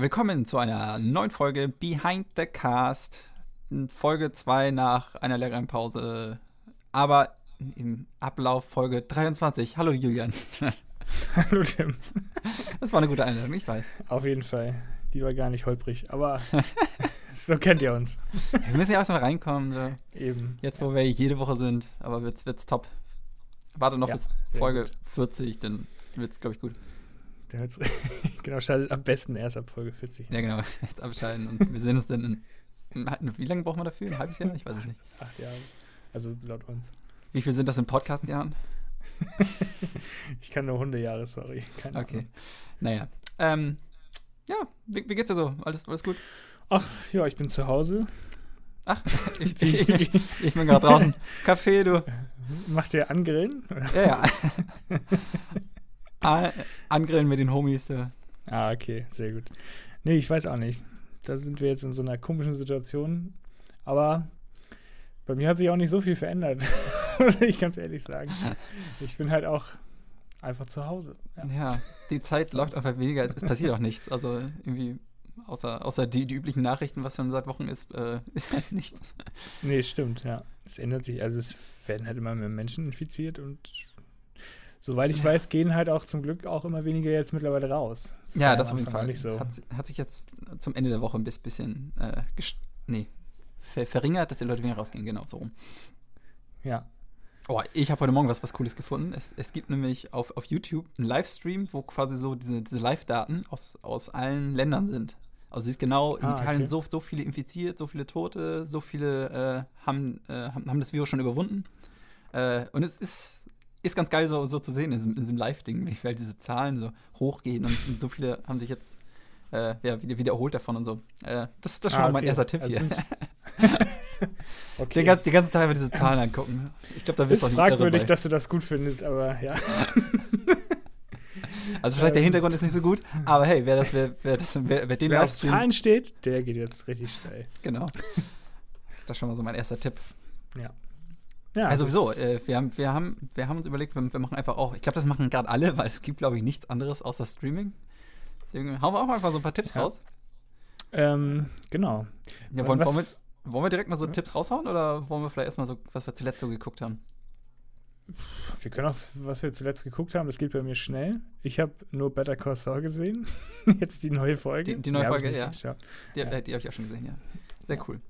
Willkommen zu einer neuen Folge Behind the Cast. Folge 2 nach einer längeren Pause. Aber im Ablauf Folge 23. Hallo Julian. Hallo Tim. Das war eine gute Einladung, ich weiß. Auf jeden Fall. Die war gar nicht holprig, aber so kennt ihr uns. Wir müssen ja erstmal reinkommen. So. Eben. Jetzt, wo wir jede Woche sind, aber wird's, wird's top. Warte noch Ja, bis Folge gut. 40, dann wird's, glaube ich, gut. Der hört's- genau, schaltet am besten erst ab Folge 40. Ja, genau. Jetzt abschalten und wir sehen uns dann in. in wie lange brauchen wir dafür? Ein halbes Jahr? Ich weiß es nicht. Acht Jahre. Also laut uns. Wie viel sind das in Podcast-Jahren? Ich kann nur Hundejahre, sorry. Keine Okay. Ahnung. Naja. Ähm, ja, wie, wie geht's dir so? Alles, alles gut? Ach, ja, ich bin zu Hause. Ach, ich, ich, ich, ich bin gerade draußen. Kaffee, du. Macht ihr Angrillen? Oder? Ja, ja. A- Angrillen mit den Homies. Ja. Ah, okay, sehr gut. Nee, ich weiß auch nicht. Da sind wir jetzt in so einer komischen Situation. Aber bei mir hat sich auch nicht so viel verändert, muss ich ganz ehrlich sagen. Ich bin halt auch einfach zu Hause. Ja. ja, die Zeit läuft einfach weniger. Es, es passiert auch nichts. Also irgendwie, außer, außer die, die üblichen Nachrichten, was dann seit Wochen ist, äh, ist halt nichts. Nee, stimmt, ja. Es ändert sich. Also es werden halt immer mehr Menschen infiziert und soweit ich weiß, gehen halt auch zum Glück auch immer weniger jetzt mittlerweile raus. Ja, war das auf jeden Fall. nicht so. Hat, hat sich jetzt zum Ende der Woche ein bis- bisschen äh, nee, ver verringert, dass die Leute weniger rausgehen. Genau, so rum. Ja. Oh, ich habe heute Morgen was, was Cooles gefunden. Es, es gibt nämlich auf, auf YouTube einen Livestream, wo quasi so diese, diese Live-Daten aus, aus allen Ländern sind. Also siehst genau, in Ah, Italien okay. so, so viele infiziert, so viele Tote, so viele äh, haben, äh, haben, haben das Virus schon überwunden. Äh, und es ist, ist ganz geil so, so zu sehen in diesem, diesem Live-Ding, wie halt diese Zahlen so hochgehen und, und so viele haben sich jetzt äh, ja, wieder, wieder erholt davon und so. Äh, das, das ist schon Ah, mal mein okay. erster Tipp Also hier. sind- Den, den ganzen Tag über diese Zahlen angucken. Ich glaube, da wirst Ist du irre fragwürdig, dass du das gut findest, aber ja. Also vielleicht der Ähm. Hintergrund ist nicht so gut, aber hey, wer das, wer, wer das, wer, wer den Wer Livestream, Zahlen steht, der geht jetzt richtig steil. genau. Das ist schon mal so mein erster Tipp. Ja. Ja also wieso? Äh, wir, haben, wir, haben, wir haben uns überlegt, wir, wir machen einfach auch, ich glaube, das machen gerade alle, weil es gibt, glaube ich, nichts anderes außer Streaming. Deswegen hauen wir auch einfach so ein paar Tipps Ja. raus. Ähm, genau. Ja, wollen, wollen, wir, wollen wir direkt mal so Ja. Tipps raushauen oder wollen wir vielleicht erstmal so, was wir zuletzt so geguckt haben? Wir können auch, was wir zuletzt geguckt haben, das geht bei mir schnell. Ich habe nur Better Call Saul gesehen. Jetzt die neue Folge. Die- die neue hab Folge, ja. Die, Ja. äh, die habe ich auch schon gesehen, ja. Sehr cool.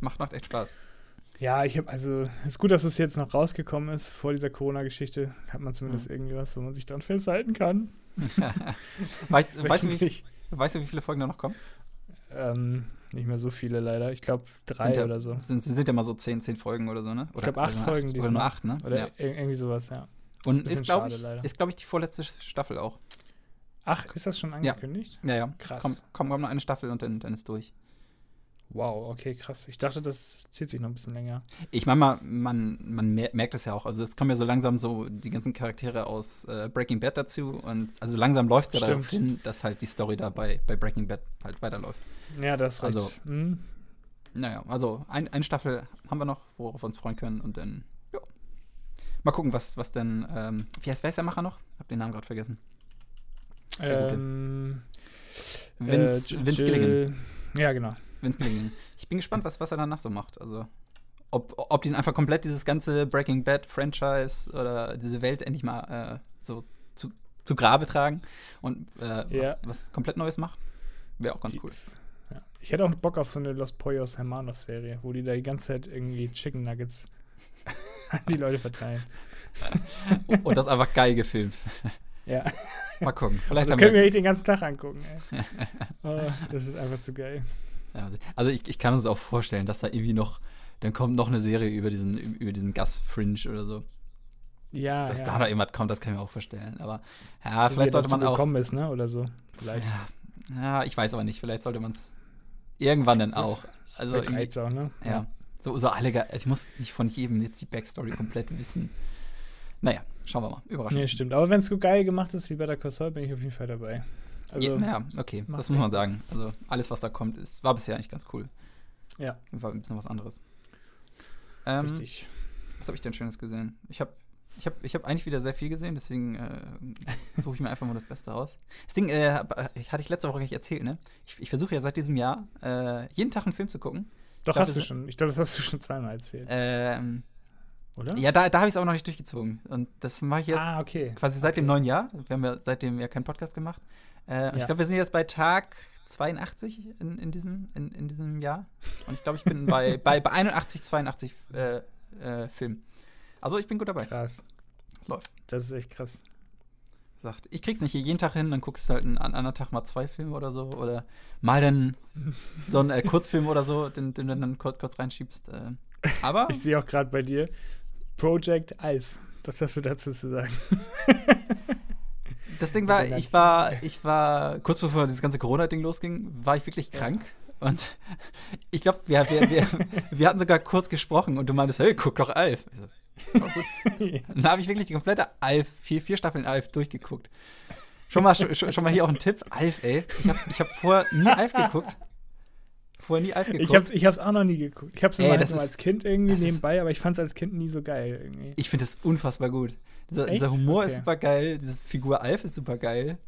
macht, macht echt Spaß. Ja, ich habe, also, es ist gut, dass es jetzt noch rausgekommen ist vor dieser Corona-Geschichte. Hat man zumindest Mhm. irgendwie was, wo man sich dran festhalten kann. weißt, weißt, du, wie, weißt du, wie viele Folgen da noch kommen? Ähm, nicht mehr so viele leider. Ich glaube drei ja, oder so. Sind, sind ja mal so 10, 10 Folgen oder so, ne? Oder, glaub, acht oder nur Folgen Oder diesmal. nur acht, ne? Oder ja. ir- irgendwie sowas, ja. Und ist, glaube ich, leider. ist, glaube ich, die vorletzte Staffel auch. Ach, ist das schon angekündigt? Ja, ja. Krass. Kommt, kommt, kommt noch eine Staffel und dann, dann ist durch. Wow, okay, krass. Ich dachte, das zieht sich noch ein bisschen länger. Ich meine mal, man, man mer- merkt es ja auch. Also es kommen ja so langsam so die ganzen Charaktere aus äh, Breaking Bad dazu. Und also langsam läuft es ja darauf hin, dass halt die Story da bei, bei Breaking Bad halt weiterläuft. Ja, das ist recht. Also- Hm. Naja, also ein, eine Staffel haben wir noch, worauf wir uns freuen können. Und dann, ja. Mal gucken, was, was denn, ähm, wie heißt, wer ist der Macher noch? Hab den Namen gerade vergessen. Der Gute. Ähm, Vince, äh, Vince Gilligan. Ja, genau. Vince Gilligan. Ich bin gespannt, was, was er danach so macht. Also, ob, ob die einfach komplett dieses ganze Breaking Bad Franchise oder diese Welt endlich mal äh, so zu, zu Grabe tragen und äh, Ja. was, was komplett Neues macht. Wäre auch ganz Die- cool. Ja. Ich hätte auch Bock auf so eine Los Pollos Hermanos Serie, wo die da die ganze Zeit irgendwie Chicken Nuggets an die Leute verteilen. und das einfach geil gefilmt. Ja, Mal gucken. Vielleicht das können wir echt den ganzen Tag angucken. Ey. oh, das ist einfach zu geil. Ja, also ich, ich kann uns auch vorstellen, dass da irgendwie noch, dann kommt noch eine Serie über diesen, über diesen Gas Fringe oder so. Ja, Dass ja. da noch irgendwas kommt, das kann ich mir auch vorstellen. Aber ja, So vielleicht sollte man auch. gekommen ist, ne? Oder so. Vielleicht. Ja, ja, ich weiß aber nicht. Vielleicht sollte man es irgendwann dann auch. Also Vielleicht auch, ne? ja, so, so alle. Also ich muss nicht von jedem jetzt die Backstory komplett wissen. Naja, schauen wir mal. Überraschend. Nee, stimmt. Aber wenn es so geil gemacht ist wie bei der Call Saul, bin ich auf jeden Fall dabei. Also, ja, naja, okay, das muss man sagen. Also alles, was da kommt, ist, war bisher eigentlich ganz cool. Ja. War ein bisschen was anderes. Ähm, richtig. was habe ich denn Schönes gesehen? Ich habe Ich habe ich hab eigentlich wieder sehr viel gesehen, deswegen äh, suche ich mir einfach mal das Beste raus. Das Ding äh, äh, hatte ich letzte Woche nicht erzählt, ne? Ich, ich versuche ja seit diesem Jahr äh, jeden Tag einen Film zu gucken. Doch, glaub, hast du schon. Ich glaube, das hast du schon zweimal erzählt, Ähm, oder? ja, da, da habe ich es aber noch nicht durchgezogen. Und das mache ich jetzt Ah, okay. quasi seit dem okay. neuen Jahr. Wir haben ja seitdem ja keinen Podcast gemacht. Äh, und Ich Ja. glaube, wir sind jetzt bei Tag 82 in, in, diesem, in, in diesem Jahr. Und ich glaube, ich bin bei, bei, bei 81, 82 äh, äh, Filmen. Also ich bin gut dabei. Krass. Es läuft. Das ist echt krass. Sagt, ich krieg's nicht hier jeden Tag hin, dann guckst du halt einen an anderen Tag mal zwei Filme oder so. Oder mal dann so einen äh, Kurzfilm oder so, den, den du dann kurz, kurz reinschiebst. Äh. Aber Ich sehe auch gerade bei dir Project Alf. Was hast du dazu zu sagen? Das Ding war, ich war, ich war, kurz bevor dieses ganze Corona-Ding losging, war ich wirklich krank. Und ich glaube, wir, wir, wir, wir hatten sogar kurz gesprochen und du meintest, hey, guck doch Alf. So, "Oh, gut." Dann habe ich wirklich die komplette Alf, vier, vier Staffeln Alf durchgeguckt. Schon mal, schon, schon mal hier auch ein Tipp, Alf, ey. Ich habe ich hab vorher nie Alf geguckt. Vorher nie Alf geguckt. Ich hab's, ich hab's auch noch nie geguckt. Ich hab's Ey, immer das ist- als Kind irgendwie das ist- nebenbei, aber ich fand's als Kind nie so geil irgendwie. Ich finde es unfassbar gut. Dieser, dieser Humor ist Okay. super geil, diese Figur Alf ist super geil.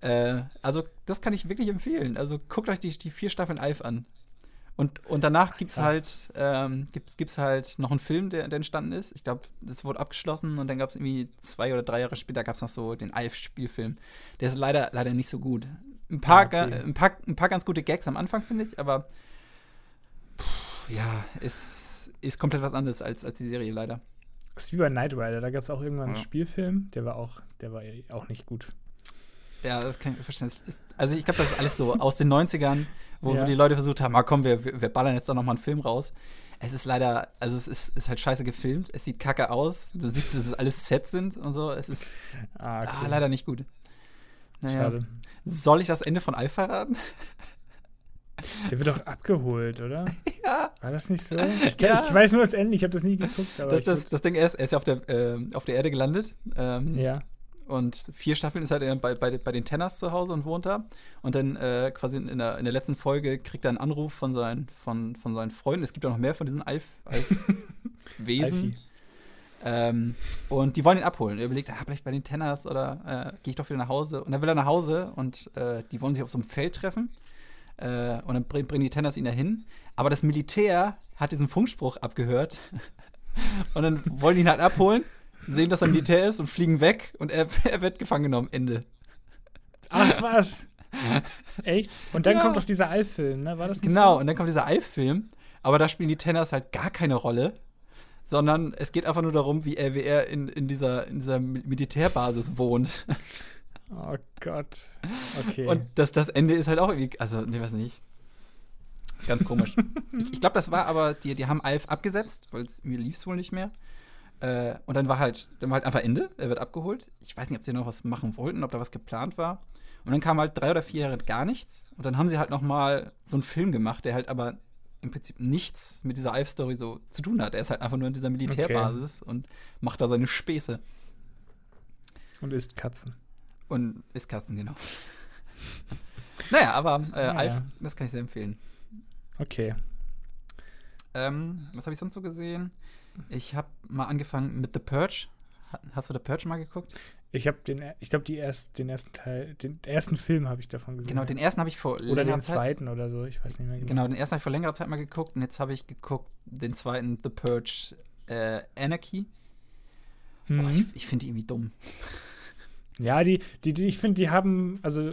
Äh, also, das kann ich wirklich empfehlen. Also, guckt euch die, die vier Staffeln Alf an. Und, und danach gibt's halt, krass. ähm, gibt's, gibt's halt noch einen Film, der, der entstanden ist. Ich glaube, das wurde abgeschlossen und dann gab es irgendwie zwei oder drei Jahre später gab's noch so den Alf-Spielfilm. Der ist leider, leider nicht so gut. Ein paar, Ah, okay. ga- ein, paar, ein paar ganz gute Gags am Anfang, finde ich, aber pff, ja, ist, ist komplett was anderes als, als die Serie leider. Das ist wie bei Knight Rider, da gab's auch irgendwann einen Ja. Spielfilm, der war auch, der war auch nicht gut. Ja, das kann ich verstehen. Ist, also ich glaube, das ist alles so aus den 90ern, wo Ja. die Leute versucht haben, ah, komm, wir, wir ballern jetzt da noch mal einen Film raus. Es ist leider, also es ist, ist halt scheiße gefilmt, es sieht kacke aus, du siehst, dass es alles Sets sind und so, es ist Ah, ah, cool. leider nicht gut. Naja. Schade. Soll ich das Ende von Alpha verraten? Der wird doch abgeholt, oder? ja. War das nicht so? Ich, kenn, Ja. ich weiß nur das Ende, ich habe das nie geguckt. Aber Das, das, das Ding ist, er ist ja auf der, ähm, auf der Erde gelandet. Ähm, ja. Und vier Staffeln ist er dann bei, bei, bei den Tenners zu Hause und wohnt da. Und dann äh, quasi in der, in der letzten Folge kriegt er einen Anruf von seinen, von, von seinen Freunden. Es gibt auch noch mehr von diesen Alf, Alf-Wesen. Alfie. Ähm, und die wollen ihn abholen. Er überlegt, ah, vielleicht bei den Tenners oder äh, gehe ich doch wieder nach Hause. Und dann will er nach Hause und äh, die wollen sich auf so einem Feld treffen. Äh, und dann bring, bringen die Tenners ihn dahin. Aber das Militär hat diesen Funkspruch abgehört. und dann wollen die ihn halt abholen, sehen, dass er Militär ist und fliegen weg. Und er, er wird gefangen genommen. Ende. Ach was? Echt? Und dann Ja. kommt doch dieser Alf-Film, ne? War das nicht Genau, So? und dann kommt dieser Alf-Film, aber da spielen die Tenners halt gar keine Rolle, sondern es geht einfach nur darum, wie er, wie er in, in, dieser, in dieser Mil- Militärbasis wohnt. Oh Gott. Okay. Und das, das Ende ist halt auch irgendwie, also, ne, weiß nicht. Ganz komisch. ich ich glaube, das war aber, die, die haben Alf abgesetzt, weil es mir lief es wohl nicht mehr. Äh, und dann war halt, dann war halt einfach Ende, er wird abgeholt. Ich weiß nicht, ob sie noch was machen wollten, ob da was geplant war. Und dann kam halt drei oder vier Jahre gar nichts. Und dann haben sie halt noch mal so einen Film gemacht, der halt aber im Prinzip nichts mit dieser Alf-Story so zu tun hat. Er ist halt einfach nur in dieser Militärbasis und macht da seine Späße. Und isst Katzen. Und ist Katzen, genau. naja, aber äh, Ja, Alf, ja. das kann ich sehr empfehlen. Okay. Ähm, was habe ich sonst so gesehen? Ich habe mal angefangen mit The Purge. Ha- Hast du The Purge mal geguckt? Ich habe den, ich glaube, die erst, den ersten Teil, den ersten Film habe ich davon gesehen. Genau, den ersten habe ich vor Oder längerer den Zeit. zweiten oder so, ich weiß nicht mehr genau. Genau, den ersten habe ich vor längerer Zeit mal geguckt und jetzt habe ich geguckt den zweiten The Purge äh, Anarchy. Mhm. Oh, ich ich finde die irgendwie dumm. Ja, die, die, die ich finde, die haben, also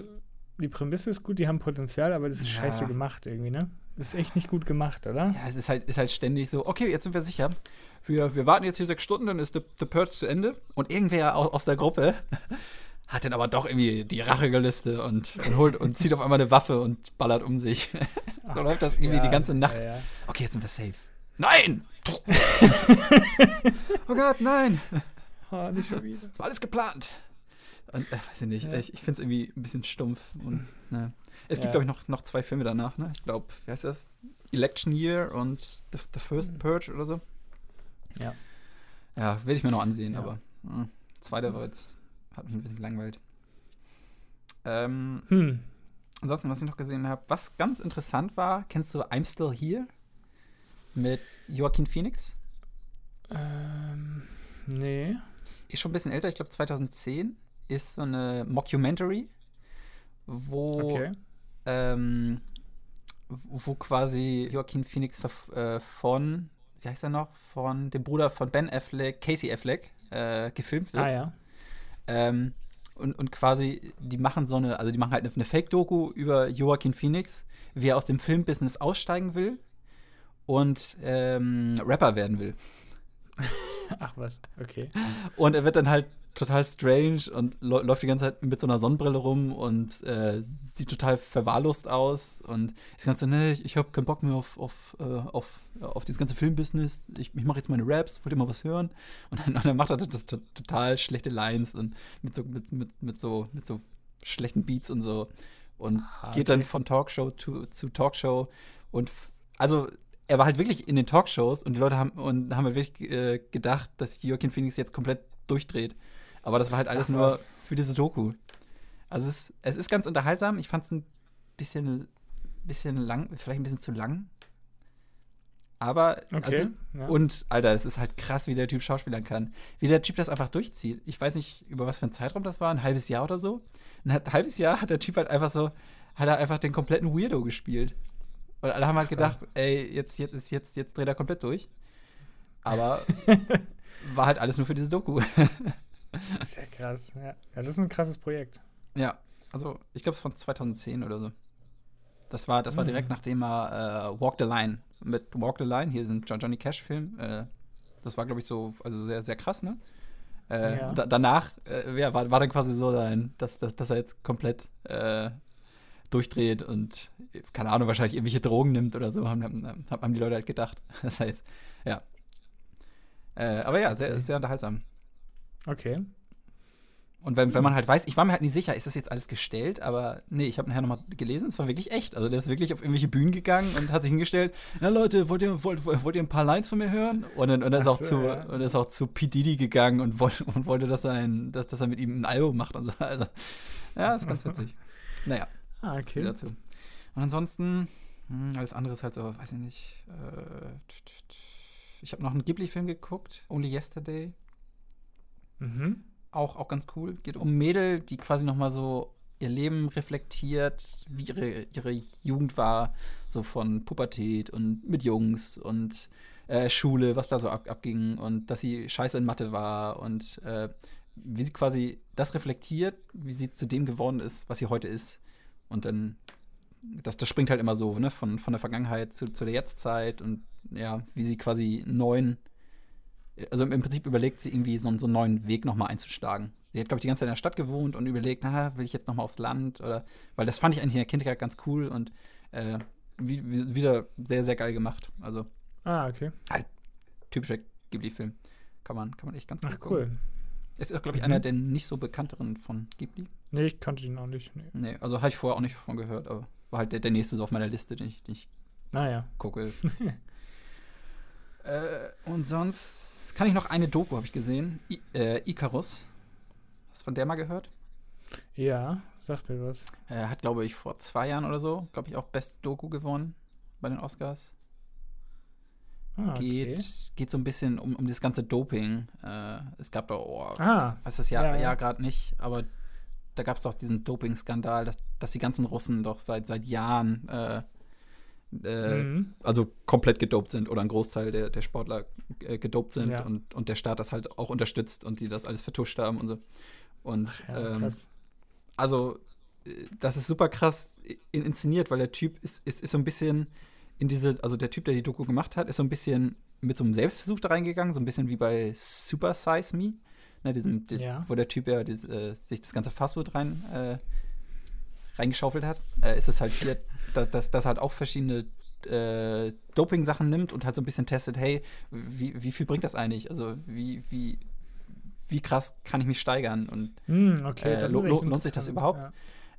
die Prämisse ist gut, die haben Potenzial, aber das ist Ja. scheiße gemacht irgendwie, ne? Das ist echt nicht gut gemacht, oder? Ja, es ist halt, ist halt ständig so, okay, jetzt sind wir sicher. Wir, wir warten jetzt hier sechs Stunden, dann ist The, The Purge zu Ende. Und irgendwer aus, aus der Gruppe hat dann aber doch irgendwie die Rachegeliste und, und holt und zieht auf einmal eine Waffe und ballert um sich. so läuft das irgendwie Ja, die ganze Nacht. Ja, ja. Okay, jetzt sind wir safe. Nein! oh Gott, nein! Oh, nicht schon wieder. Das war alles geplant. Und, äh, weiß ich nicht, ich, ich finde es irgendwie ein bisschen stumpf. Und, ne. Es gibt, Ja. glaube ich, noch, noch zwei Filme danach, ne? Ich glaube, wie heißt das? Election Year und The, The First Purge oder so. Ja. Ja, will ich mir noch ansehen, Ja. aber äh, zweiter war jetzt, hat mich ein bisschen gelangweilt. Ähm, Hm. ansonsten, was ich noch gesehen habe, was ganz interessant war, kennst du I'm Still Here? Mit Joaquin Phoenix? Ähm, nee. ist schon ein bisschen älter, ich glaube 2010, ist so eine Mockumentary, wo, Okay. Ähm, wo quasi Joaquin Phoenix äh, von, wie heißt er noch, von dem Bruder von Ben Affleck, Casey Affleck, äh, gefilmt wird. Ah ja. Ähm, und, und quasi, die machen so eine, also die machen halt eine, eine Fake-Doku über Joaquin Phoenix, wie er aus dem Filmbusiness aussteigen will und ähm, Rapper werden will. Ach was, okay. Und er wird dann halt total strange und läuft die ganze Zeit mit so einer Sonnenbrille rum und äh, sieht total verwahrlost aus und ist ganz so, nee, ich, ich habe keinen Bock mehr auf, auf, äh, auf, auf dieses ganze Filmbusiness. Ich, ich mache jetzt meine Raps, wollt ihr mal was hören? Und dann, und dann macht er das to- total schlechte Lines und mit so, mit, mit, mit so, mit so schlechten Beats und so. Und Ah, geht dann okay. von Talkshow zu, zu Talkshow und also er war halt wirklich in den Talkshows und die Leute haben und haben halt wirklich äh, gedacht, dass Joaquin Phoenix jetzt komplett durchdreht. Aber das war halt alles Ach, nur für diese Doku. Also es, es ist ganz unterhaltsam. Ich fand es ein bisschen, bisschen lang, vielleicht ein bisschen zu lang. Aber Okay. also, ja. und Alter, es ist halt krass, wie der Typ schauspielern kann. Wie der Typ das einfach durchzieht. Ich weiß nicht, über was für einen Zeitraum das war, ein halbes Jahr oder so. Ein halb- halbes Jahr hat der Typ halt einfach so, hat er einfach den kompletten Weirdo gespielt. Und alle haben halt gedacht, ey, jetzt, jetzt ist jetzt, jetzt dreht er komplett durch. Aber war halt alles nur für diese Doku. ist ja krass. Ja. ja, das ist ein krasses Projekt. ja, also ich glaube, es ist von 2010 oder so. Das war, das war Mhm. direkt nachdem er äh, Walk the Line mit Walk the Line, hier sind John Johnny Cash Film. Äh, das war, glaube ich, so, also sehr, sehr krass, ne? Äh, Ja. da, danach äh, ja, war, war dann quasi so sein, dass, dass, dass er jetzt komplett äh, durchdreht und keine Ahnung, wahrscheinlich irgendwelche Drogen nimmt oder so, haben, haben, haben die Leute halt gedacht. Das heißt, ja. Äh, aber ja, sehr, sehr unterhaltsam. Okay. Und wenn, wenn man halt weiß, ich war mir halt nicht sicher, ist das jetzt alles gestellt, aber nee, ich habe nachher nochmal gelesen, es war wirklich echt. Also der ist wirklich auf irgendwelche Bühnen gegangen und hat sich hingestellt, na Leute, wollt ihr, wollt, wollt ihr ein paar Lines von mir hören? Und dann, und dann ist, Ach auch so, zu, ja. und ist auch zu P. Diddy gegangen und wollte, und wollte dass, er ein, dass, dass er mit ihm ein Album macht und so. Also, ja, ist ganz witzig. Naja, Ah, okay. dazu. Und ansonsten, hm, alles andere ist halt so, weiß ich nicht. Äh, ich habe noch einen Ghibli-Film geguckt, Only Yesterday Mhm. auch, auch ganz cool. Geht um Mädel, die quasi noch mal so ihr Leben reflektiert, wie ihre, ihre Jugend war, so von Pubertät und mit Jungs und äh, Schule, was da so ab, abging und dass sie scheiße in Mathe war und äh, wie sie quasi das reflektiert, wie sie zu dem geworden ist, was sie heute ist. Und dann, das, das springt halt immer so, ne, von, von der Vergangenheit zu, zu der Jetztzeit und ja, wie sie quasi neuen also im Prinzip überlegt sie irgendwie so, einen- so einen neuen Weg nochmal einzuschlagen. Sie hat, glaube ich, die ganze Zeit in der Stadt gewohnt und überlegt, na, will ich jetzt nochmal aufs Land oder, weil das fand ich eigentlich in der Kindheit ganz cool und äh, wie, wie, wieder sehr, sehr geil gemacht. Also Ah, okay. typischer Ghibli-Film. Kann man, kann man echt ganz gut Ach, gucken. cool. Es ist, glaube ich, Mhm. einer der nicht so bekannteren von Ghibli. Nee, ich kannte ihn auch nicht. Nee. Nee, also habe ich vorher auch nicht von gehört, aber war halt der, der nächste so auf meiner Liste, den ich, den ich Naja. gucke. äh, und sonst kann ich noch eine Doku, habe ich gesehen. I äh, Icarus. Hast du von der mal gehört? Ja, sag mir was. Äh, hat, glaube ich, vor zwei Jahren oder so, glaube ich, auch Best Doku gewonnen bei den Oscars. Ah, okay. Geht, geht so ein bisschen um, um das ganze Doping. Äh, es gab da, oh, Ah, weiß das ja, Ja, ja, ja. gerade nicht, aber da gab es doch diesen Doping-Skandal, dass, dass die ganzen Russen doch seit, seit Jahren äh, äh, mhm. also komplett gedopt sind oder ein Großteil der, der Sportler äh, gedopt sind Ja. und, und der Staat das halt auch unterstützt und die das alles vertuscht haben und so. Und ja, ähm, krass. also äh, das ist super krass in, inszeniert, weil der Typ ist, ist, ist so ein bisschen in diese, also der Typ, der die Doku gemacht hat, ist so ein bisschen mit so einem Selbstversuch da reingegangen, so ein bisschen wie bei Super Size Me, ne, diesem, di- Ja. wo der Typ ja dies, äh, sich das ganze Fastfood rein äh, reingeschaufelt hat, äh, ist es halt hier, dass, dass, dass er halt auch verschiedene äh, Doping-Sachen nimmt und halt so ein bisschen testet, hey, wie, wie viel bringt das eigentlich? Also wie, wie, wie krass kann ich mich steigern? Und Hm, okay, äh, lo- lo- lohnt sich das überhaupt? Ja.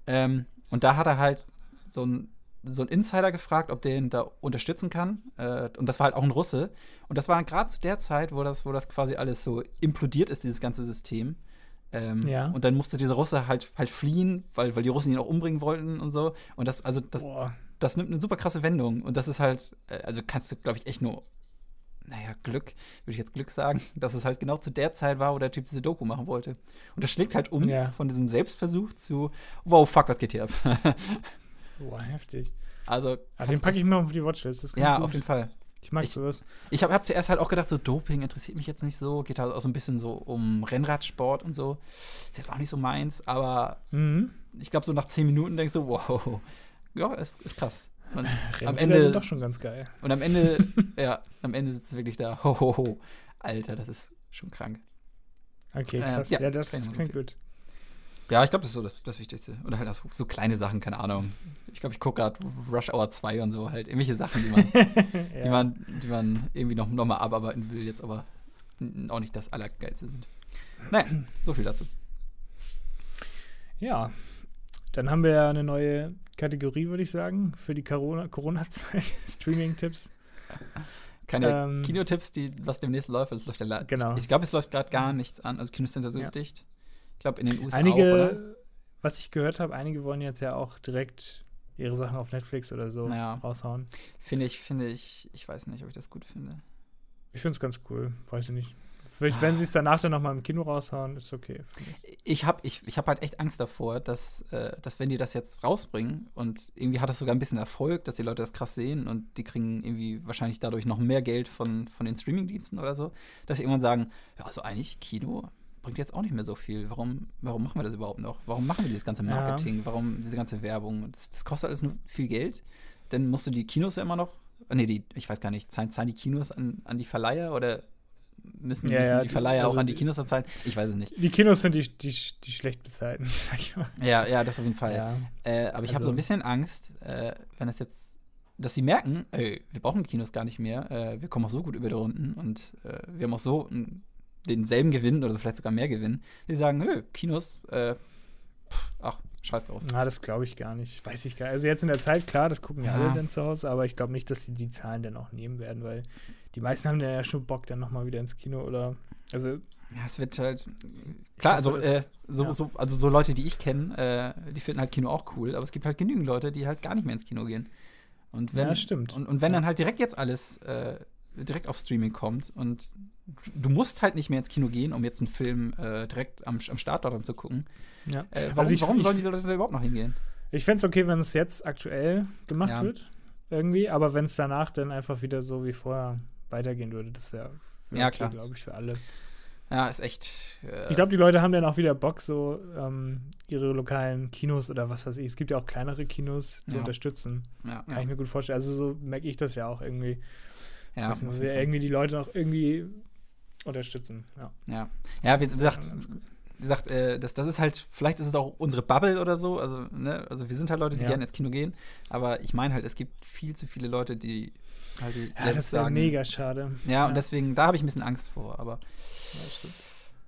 ähm, und da hat er halt so ein so ein Insider gefragt, ob der ihn da unterstützen kann. Äh, und das war halt auch ein Russe. Und das war gerade zu der Zeit, wo das, wo das quasi alles so implodiert ist, dieses ganze System. Ähm, Ja. Und dann musste dieser Russe halt, halt fliehen, weil, weil die Russen ihn auch umbringen wollten und so. Und das, also das, Boah. das nimmt eine super krasse Wendung. Und das ist halt, äh, also kannst du, glaube ich, echt nur naja, Glück, würde ich jetzt Glück sagen, dass es halt genau zu der Zeit war, wo der Typ diese Doku machen wollte. Und das schlägt halt um Ja. von diesem Selbstversuch zu, wow, fuck, was geht hier ab? Boah, heftig. also, Ah, den packe ich mir auf die Watchlist. Ja, gut. auf jeden Fall. Ich mag Ich- sowas. Ich habe hab zuerst halt auch gedacht, so Doping interessiert mich jetzt nicht so. Geht halt auch so ein bisschen so um Rennradsport und so. Ist jetzt auch nicht so meins, aber Mhm. ich glaube, so nach zehn Minuten denkst du, wow, ja, ist, ist krass. Und am Ende, sind doch schon ganz geil. und am Ende, ja, am Ende sitzt du wirklich da, ho, ho, ho. Alter, das ist schon krank. Okay, Äh, krass. ja, ja, das klingt gut. Ja, ich glaube, das ist so das, das Wichtigste. Oder halt auch so, kleine Sachen, keine Ahnung. Ich glaube, ich gucke gerade Rush Hour 2 und so, halt irgendwelche Sachen, die man, die Ja. man, die man irgendwie noch, noch mal abarbeiten will, jetzt aber auch nicht das Allergeilste sind. Naja, so viel dazu. Ja, dann haben wir ja eine neue Kategorie, würde ich sagen, für die Corona- Corona-Zeit. Streaming-Tipps. Keine Ähm, Kinotipps, die, was demnächst läuft, weil es läuft ja Genau. Ich glaube, es läuft gerade gar nichts an. Also Kinos sind ja so Ja. dicht. Ich glaube, in den USA einige, auch, oder? was ich gehört habe, einige wollen jetzt ja auch direkt ihre Sachen auf Netflix oder so Ja. raushauen. Finde ich, finde ich, ich weiß nicht, ob ich das gut finde. Ich finde es ganz cool. Weiß ich nicht. Vielleicht, wenn sie es danach dann nochmal im Kino raushauen, ist okay. ich. Ich habe ich, ich hab halt echt Angst davor, dass, äh, dass wenn die das jetzt rausbringen und irgendwie hat das sogar ein bisschen Erfolg, dass die Leute das krass sehen und die kriegen irgendwie wahrscheinlich dadurch noch mehr Geld von, von den Streamingdiensten oder so, dass sie irgendwann sagen, ja, also eigentlich Kino bringt jetzt auch nicht mehr so viel. Warum, warum machen wir das überhaupt noch? Warum machen wir dieses ganze Ja. Marketing? Warum diese ganze Werbung? Das, das kostet alles nur viel Geld. Dann musst du die Kinos ja immer noch, äh, nee, die, ich weiß gar nicht, zahlen, zahlen die Kinos an, an die Verleiher oder müssen, Ja, müssen ja, die Verleiher also auch an die Kinos zahlen? Ich weiß es nicht. Die Kinos sind die, die, die schlecht bezahlten, sag ich mal. Ja, ja, das auf jeden Fall. Ja. Äh, aber ich habe Also- so ein bisschen Angst, äh, wenn das jetzt, dass sie merken, ey, wir brauchen Kinos gar nicht mehr, äh, wir kommen auch so gut über die Runden und äh, wir haben auch so n- denselben Gewinn oder vielleicht sogar mehr Gewinn. Sie sagen, nö, Kinos, äh, pff, ach, scheiß drauf. Na, das glaube ich gar nicht. Weiß ich gar nicht. Also jetzt in der Zeit, klar, das gucken ja, Ja. alle dann zu Hause, aber ich glaube nicht, dass sie die Zahlen dann auch nehmen werden, weil die meisten haben dann ja schon Bock, dann nochmal wieder ins Kino oder. Also, Ja, es wird halt, klar, also, äh, so, ja. so, also so Leute, die ich kenne, äh, die finden halt Kino auch cool, aber es gibt halt genügend Leute, die halt gar nicht mehr ins Kino gehen. Und wenn, Ja, stimmt. Und, und wenn dann halt direkt jetzt alles äh, direkt auf Streaming kommt und du musst halt nicht mehr ins Kino gehen, um jetzt einen Film äh, direkt am, am Startort dann zu gucken. ja. Äh, warum Also ich- warum sollen die Leute da überhaupt noch hingehen? Ich fände es okay, wenn es jetzt aktuell gemacht Ja. wird, irgendwie, aber wenn es danach dann einfach wieder so wie vorher weitergehen würde, das wäre wär Ja, okay, glaube ich, für alle. Ja, ist echt. Äh, Ich glaube, die Leute haben dann auch wieder Bock, so ähm, ihre lokalen Kinos oder was weiß ich. Es gibt ja auch kleinere Kinos zu Ja. unterstützen. ja, Kann ich mir gut vorstellen. Also so merke ich das ja auch irgendwie. ja, dass wir Fall. irgendwie die Leute noch irgendwie unterstützen. Ja. ja. ja, wie gesagt, wie gesagt äh, das, das ist halt, vielleicht ist es auch unsere Bubble oder so. Also, ne, also wir sind halt Leute, die Ja. gerne ins Kino gehen. Aber ich meine halt, es gibt viel zu viele Leute, die halt die Ja, das wäre mega schade. Ja, und deswegen, da habe ich ein bisschen Angst vor. Aber Ja, stimmt.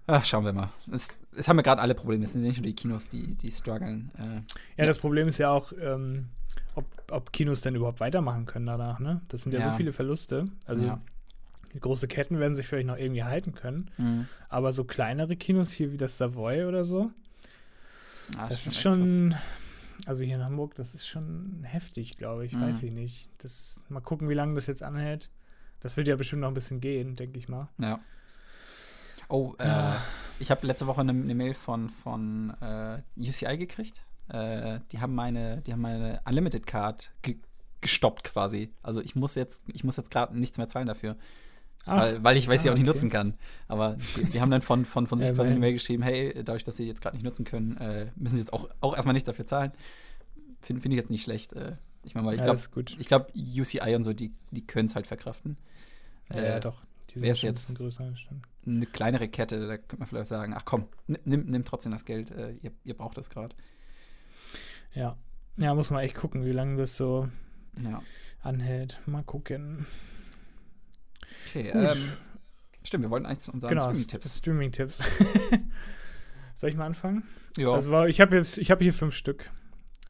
Ach, schauen wir mal. Es, es haben wir gerade alle Probleme. Es sind nicht nur die Kinos, die, die strugglen. Äh, Ja, das Problem ist ja auch, ähm, ob, ob Kinos denn überhaupt weitermachen können danach, ne? Das sind ja, Ja. so viele Verluste. Also Ja. Die große Ketten werden sich vielleicht noch irgendwie halten können. mhm. Aber so kleinere Kinos hier wie das Savoy oder so, Ah, das ist schon, also hier in Hamburg, das ist schon heftig, glaube ich. Mhm. Weiß ich nicht. Das, mal gucken, wie lange das jetzt anhält. Das wird ja bestimmt noch ein bisschen gehen, denke ich mal. Ja. Oh, äh, ich habe letzte Woche eine, eine Mail von, von äh, UCI gekriegt. Äh, die haben meine, die haben meine Unlimited Card ge gestoppt quasi. Also ich muss jetzt, ich muss jetzt gerade nichts mehr zahlen dafür. Weil, weil ich weiß sie ah, auch nicht okay. nutzen kann. Aber die, die haben dann von, von, von sich Ja, quasi eine. Mail geschrieben, hey, dadurch, dass sie jetzt gerade nicht nutzen können, äh, müssen sie jetzt auch, auch erstmal nichts dafür zahlen. Finde find ich jetzt nicht schlecht. Äh, ich meine mal, ich ja, glaube, gut. ich glaube, UCI und so, die, die können es halt verkraften. Ja, Äh, ja, doch. Die sind schon ein jetzt- bisschen größer. Eine kleinere Kette, da könnte man vielleicht sagen, ach komm, nimm, nimm, nimm trotzdem das Geld, äh, ihr, ihr braucht das gerade. Ja. Ja, muss man echt gucken, wie lange das so Ja. anhält. Mal gucken. Okay, ähm, stimmt, wir wollten eigentlich zu unseren genau, Streaming-Tipps. Streaming-Tipps. Soll ich mal anfangen? Ja, Also ich habe jetzt, ich habe hier fünf Stück.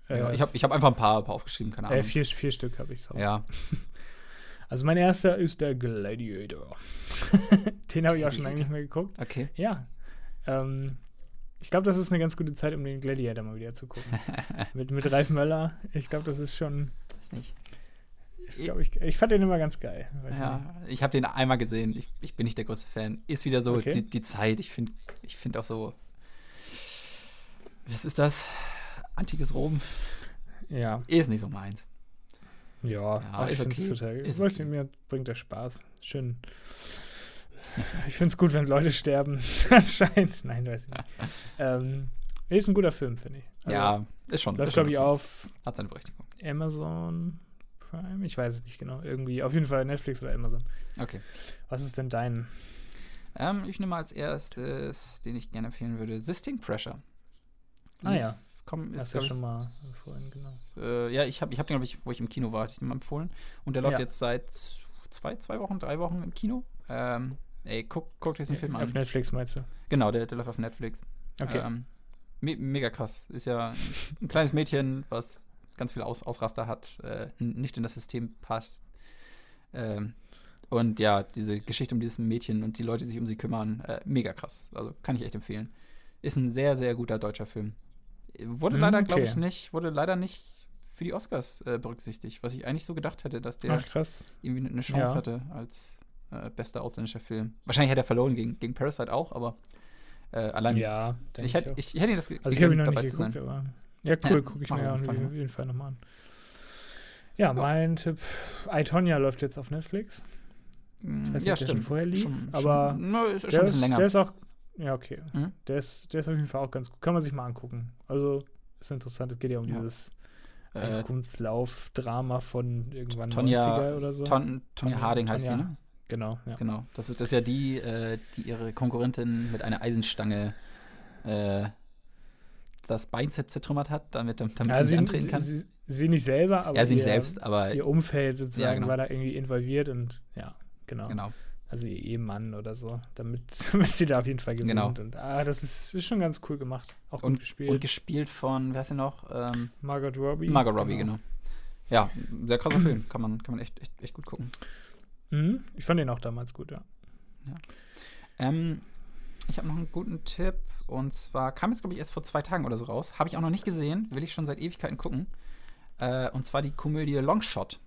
ja, Äh, ich habe ich hab einfach ein paar, paar aufgeschrieben, keine Ahnung. äh, vier, vier Stück habe ich so. ja, Also mein erster ist der Gladiator. den habe ich auch schon lange nicht mehr geguckt. okay. Ja. Ähm, ich glaube, das ist eine ganz gute Zeit, um den Gladiator mal wieder zu gucken. mit, mit Ralf Möller. Ich glaube, das ist schon. Weiß nicht. Ist, ich, ich fand den immer ganz geil. Ja, nicht. ich habe den einmal gesehen. Ich, ich bin nicht der größte Fan. Ist wieder so Okay. die, die Zeit. Ich finde ich find auch so. Was ist das? Antikes Rom? Ja, Ist nicht so meins. ja, Ja, ist okay. total Ist okay. mir bringt der Spaß. Schön. Ich finde es gut, wenn Leute sterben. Anscheinend. Nein, weiß ich nicht. ähm, ist ein guter Film, finde ich. Also, ja, ist schon. Läuft, glaube ich, auf Hat seine Berechtigung. Amazon Prime. Ich weiß es nicht genau. Irgendwie. Auf jeden Fall Netflix oder Amazon. Okay. Was ist denn dein? Ähm, ich nehme als erstes, den ich gerne empfehlen würde, System Pressure. Ah ja, Komm, hast ist du ja glaub ich, schon mal vorhin, genau. Äh, ja, ich habe ich hab den, glaube ich, wo ich im Kino war, hatte ich den mal empfohlen. Und der läuft Ja. jetzt seit zwei, zwei Wochen, drei Wochen im Kino. Ähm, ey, guck, guck dir diesen Film Auf an. Netflix meinst du? Genau, der, der läuft auf Netflix. Okay. Ähm, me mega krass. Ist ja ein kleines Mädchen, was ganz viele Aus Ausraster hat, äh, nicht in das System passt. Ähm, und ja, diese Geschichte um dieses Mädchen und die Leute, die sich um sie kümmern, äh, mega krass. Also kann ich echt empfehlen. Ist ein sehr, sehr guter deutscher Film. Wurde leider, glaube okay. ich, nicht, wurde leider nicht für die Oscars äh, berücksichtigt, was ich eigentlich so gedacht hätte, dass der Ach, irgendwie eine Chance Ja. hatte als äh, bester ausländischer Film. Wahrscheinlich hätte er verloren gegen, gegen Parasite auch, aber äh, allein Ja, ich, hätte, ich, ich hätte ihn das Also ich ihn noch dabei nicht zu geguckt, sein. Ja, cool, Ja, gucke ich mir auf auf jeden Fall jeden Fall nochmal an. Ja, mein Tipp, I, Tonya läuft jetzt auf Netflix. Mm, weiß nicht, ja, der schon stimmt. vorher lief, schon, aber schon, na, ist Der ist, der ist auch, ja, okay. Mhm. Der, ist, der ist auf jeden Fall auch ganz gut. Kann man sich mal angucken. Also, ist interessant. Es geht ja um Ja. dieses äh, Eiskunstlauf-Drama von irgendwann Tonja- 90er oder so. Ton, Tonja Tonja- Harding heißt sie, Tonja. ne? Genau, ja. Genau. Das ist, das ist ja die, äh, die ihre Konkurrentin mit einer Eisenstange äh, das Bein zer- zertrümmert hat, damit, damit Ja, sie sie, nicht antreten kann. sie, sie nicht selber, aber ja, sie nicht ihr, selbst, aber ihr Umfeld sozusagen Ja, genau. war da irgendwie involviert und ja, genau. genau. Also ihr Ehemann oder so, damit, damit sie da auf jeden Fall gewinnt. Genau. Und ah, das ist, ist schon ganz cool gemacht. Auch gut Und, gespielt. und gespielt von, wer ist sie noch? Ähm, Margot Robbie. Margot Robbie, genau. Ja, sehr krasser Film. Kann man, kann man echt, echt, echt gut gucken. Mhm. Ich fand den auch damals gut, ja. Ähm, ich habe noch einen guten Tipp. Und zwar kam jetzt, glaube ich, erst vor zwei Tagen oder so raus. Habe ich auch noch nicht gesehen. Will ich schon seit Ewigkeiten gucken. Äh, und zwar die Komödie Longshot.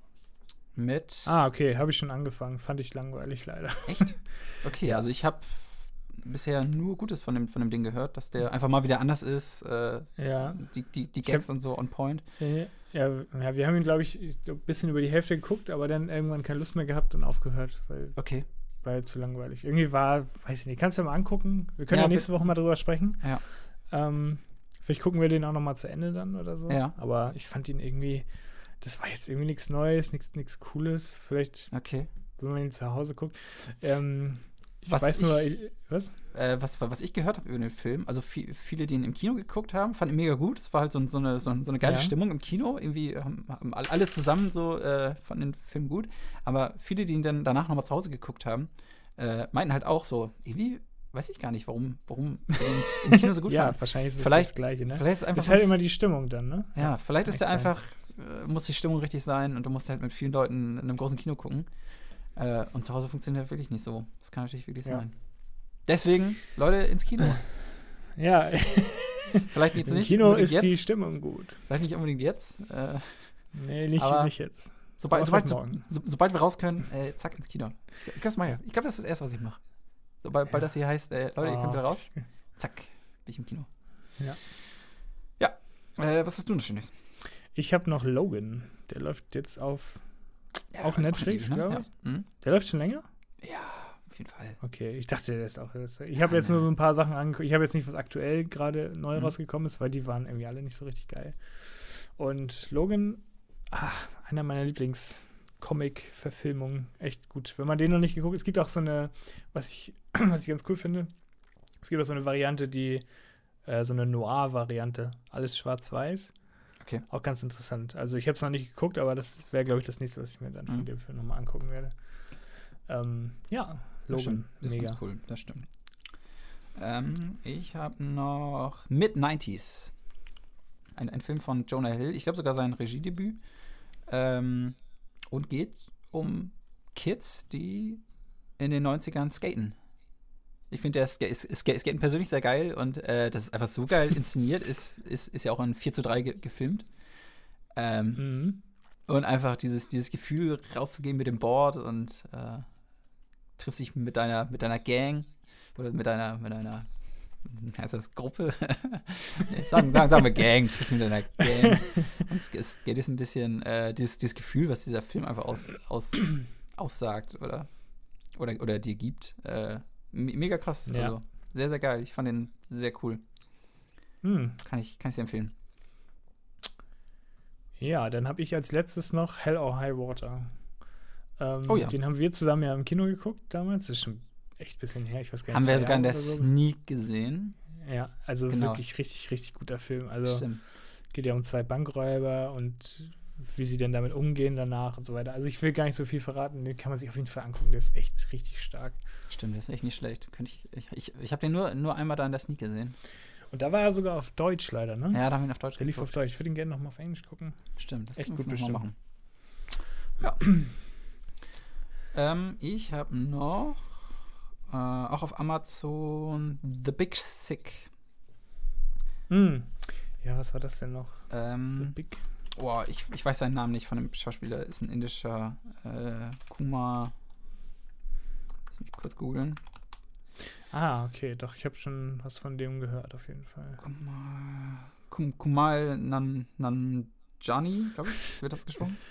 Mit. Ah, okay, habe ich schon angefangen. Fand ich langweilig leider. Echt? Okay, also ich habe bisher nur Gutes von dem, von dem Ding gehört, dass der einfach mal wieder anders ist. Äh, Ja. Die, die, die Gags und so on point. Äh, Ja, ja, wir haben ihn, glaube ich, ein bisschen über die Hälfte geguckt, aber dann irgendwann keine Lust mehr gehabt und aufgehört, weil, Okay. Weil zu langweilig. Irgendwie war, weiß ich nicht, kannst du mal angucken? Wir können Ja, ja, nächste Woche mal drüber sprechen. Ja. Ähm, vielleicht gucken wir den auch noch mal zu Ende dann oder so. Ja. Aber ich fand ihn irgendwie, das war jetzt irgendwie nichts Neues, nichts Cooles. Vielleicht, Okay. wenn man ihn zu Hause guckt. Ähm, ich Was weiß ich- nur, was? Äh, was, was ich gehört habe über den Film, also vi- viele, die ihn im Kino geguckt haben, fanden ihn mega gut. Es war halt so, so, eine, so, eine geile Ja. Stimmung im Kino. Irgendwie haben, haben all- alle zusammen so äh, fanden den Film gut. Aber viele, die ihn dann danach nochmal zu Hause geguckt haben, äh, meinten halt auch so, irgendwie weiß ich gar nicht, warum, warum im Kino so gut ja, fanden. wahrscheinlich ist es Vielleicht- das Gleiche, ne? Vielleicht ist einfach Das ist halt immer die Stimmung dann, ne? Ja, vielleicht ist sein. einfach, äh, muss die Stimmung richtig sein und du musst halt mit vielen Leuten in einem großen Kino gucken. Äh, und zu Hause funktioniert das wirklich nicht so. Das kann natürlich wirklich Ja. sein. Deswegen, Leute, ins Kino. Ja, Vielleicht jetzt im nicht Kino unbedingt ist die jetzt. Stimmung gut. Vielleicht nicht unbedingt jetzt. Äh, Nee, nicht, nicht jetzt. sobald, sobald, so, sobald wir raus können, äh, zack, ins Kino. Ich glaube, ich. Ich glaub, das ist das Erste, was ich mache. Sobald bald das hier heißt, äh, Leute, ihr könnt wieder raus, zack, bin ich im Kino. Ja. Ja, äh, was hast du noch Schönes? Ich habe noch Logan. Der läuft jetzt auf. Auf Netflix, ne? glaub ja. ich. Mhm. Der läuft schon länger? ja, auf jeden Fall. Okay, ich dachte, der ist auch. das- Ich habe jetzt nur so ein paar Sachen angeguckt. Ich habe jetzt nicht, was aktuell gerade neu Mhm. rausgekommen ist, weil die waren irgendwie alle nicht so richtig geil. Und Logan, ah, einer meiner Lieblings-Comic-Verfilmungen. Echt gut. Wenn man den noch nicht geguckt Es gibt auch so eine, was ich, was ich ganz cool finde, es gibt auch so eine Variante, die, äh, so eine Noir-Variante. Alles schwarz-weiß. Okay. Auch ganz interessant. Also ich habe es noch nicht geguckt, aber das wäre, glaube ich, das nächste, was ich mir dann von Mhm. dem Film nochmal angucken werde. Ähm, ja, Logan, stimmt. Das ist ganz cool, das stimmt. Ähm, ich habe noch Mid-90s. Ein, ein Film von Jonah Hill. Ich glaube sogar sein Regiedebüt. Ähm, und geht um Kids, die in den 90ern skaten. Ich finde der ist, ist, Skaten persönlich sehr geil und äh, das ist einfach so geil inszeniert. ist, ist, ist ja auch in 4 zu 3 ge gefilmt. Ähm, Mhm. Und einfach dieses, dieses Gefühl, rauszugehen mit dem Board und äh, triffst dich mit deiner, mit deiner Gang oder mit deiner, mit deiner, heißt das, Gruppe? nee, sagen, sagen, sagen wir Gang, triffst dich mit deiner Gang. Und es, es geht jetzt ein bisschen, äh, dieses, dieses Gefühl, was dieser Film einfach aus, aus, aussagt oder, oder, oder dir gibt. Äh, me- mega krass. Ja. Also sehr, sehr geil. Ich fand den sehr cool. Hm. Kann ich, kann ich sehr empfehlen. Ja, dann habe ich als letztes noch Hell or High Water. Ähm, Oh ja. Den haben wir zusammen ja im Kino geguckt damals. Das ist schon echt ein bisschen her. Ich weiß gar nicht. Haben wir sogar in der so. Sneak gesehen. Ja, also Genau. wirklich richtig, richtig guter Film. Also Stimmt. geht ja um zwei Bankräuber und wie sie denn damit umgehen danach und so weiter. Also ich will gar nicht so viel verraten. Den kann man sich auf jeden Fall angucken. Der ist echt richtig stark. Stimmt, der ist echt nicht schlecht. Könnte ich ich, ich, ich habe den nur, nur einmal da in der Sneak gesehen. Und da war er sogar auf Deutsch leider, ne? Ja, da haben wir ihn auf Deutsch Der lief auf. Deutsch. Ich würde ihn gerne nochmal auf Englisch gucken. Stimmt, das Echt gut bestimmt. Ja. Ähm, ich habe noch äh, auch auf Amazon The Big Sick. Hm. Ja, was war das denn noch? The Ähm, Big. boah, ich, ich weiß seinen Namen nicht von dem Schauspieler. Ist ein indischer äh, Kumar. Lass mich kurz googeln. Ah, okay, doch, ich habe schon was von dem gehört, auf jeden Fall. Kumar, Kum, Kumal Nan, Nanjani, glaube ich, wird das gesprochen.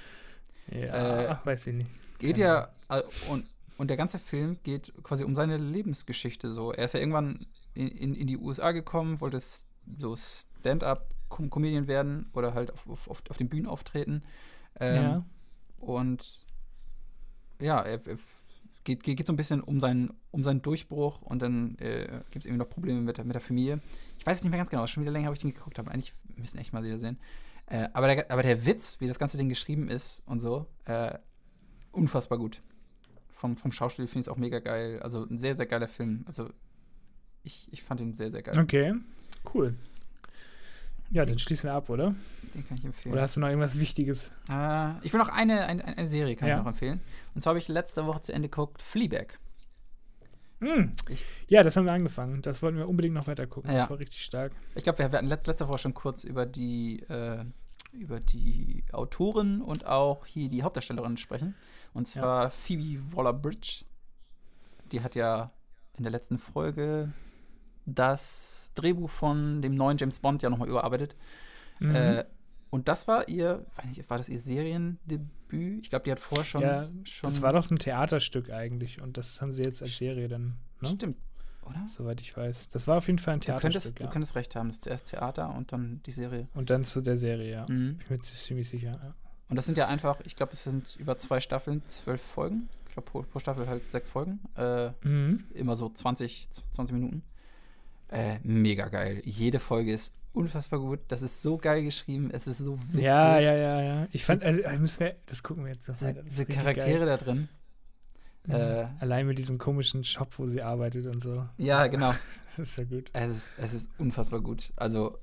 Ja, Äh, weiß ich nicht. Geht Keine ja äh, und, und der ganze Film geht quasi um seine Lebensgeschichte so. Er ist ja irgendwann in, in, in die USA gekommen, wollte so Stand-up-Comedian werden oder halt auf, auf, auf, den Bühnen auftreten. Ähm, ja. Und ja, er, er geht, geht, geht so ein bisschen um seinen, um seinen Durchbruch und dann äh, gibt es irgendwie noch Probleme mit, der- mit der Familie. Ich weiß es nicht mehr ganz genau, schon wieder länger habe ich den geguckt, aber eigentlich müssen echt mal wieder sehen. Äh, aber, der, aber der Witz, wie das ganze Ding geschrieben ist und so, äh, unfassbar gut. Vom, vom Schauspiel finde ich es auch mega geil. Also ein sehr, sehr geiler Film. Also ich, ich fand ihn sehr, sehr geil. Okay, cool. Ja, dann schließen wir ab, oder? Den kann ich empfehlen. Oder hast du noch irgendwas Wichtiges? Äh, ich will noch eine, eine, eine Serie kann Ja. ich noch empfehlen. Und zwar habe ich letzte Woche zu Ende geguckt, Fleabag. Hm. Ich- Ja, das haben wir angefangen. Das wollten wir unbedingt noch weiter gucken. Ja. Das war richtig stark. Ich glaube, wir, wir hatten letzt, letzte Woche schon kurz über die, äh, über die Autorin und auch hier die Hauptdarstellerin sprechen. Und zwar Phoebe Waller-Bridge. Die hat ja in der letzten Folge das Drehbuch von dem neuen James Bond ja nochmal überarbeitet. Mhm. Äh, und das war ihr, weiß nicht, war das ihr Seriendebüt? Ich glaube, die hat vorher schon. ja, schon das war doch ein Theaterstück eigentlich. Und das haben sie jetzt als Serie dann, ne? Stimmt, oder? Soweit ich weiß. Das war auf jeden Fall ein Du könntest, Theaterstück, du ja. könntest recht haben. Das ist zuerst Theater und dann die Serie. Und dann zu der Serie, ja. Mhm. Bin ich mir ziemlich sicher. Ja. Und das sind ja einfach, ich glaube, es sind über zwei Staffeln zwölf Folgen. Ich glaube, pro, pro Staffel halt sechs Folgen. Äh, Mhm. immer so 20, 20 Minuten. Äh, mega geil. Jede Folge ist unfassbar gut. Das ist so geil geschrieben. Es ist so witzig. Ja, ja, ja, ja. Ich fand, also, müssen wir, das gucken wir jetzt noch Diese, diese Charaktere da drin. Äh. Allein mit diesem komischen Shop, wo sie arbeitet und so. Ja, genau. Das ist ja gut. Es ist, es ist unfassbar gut. Also,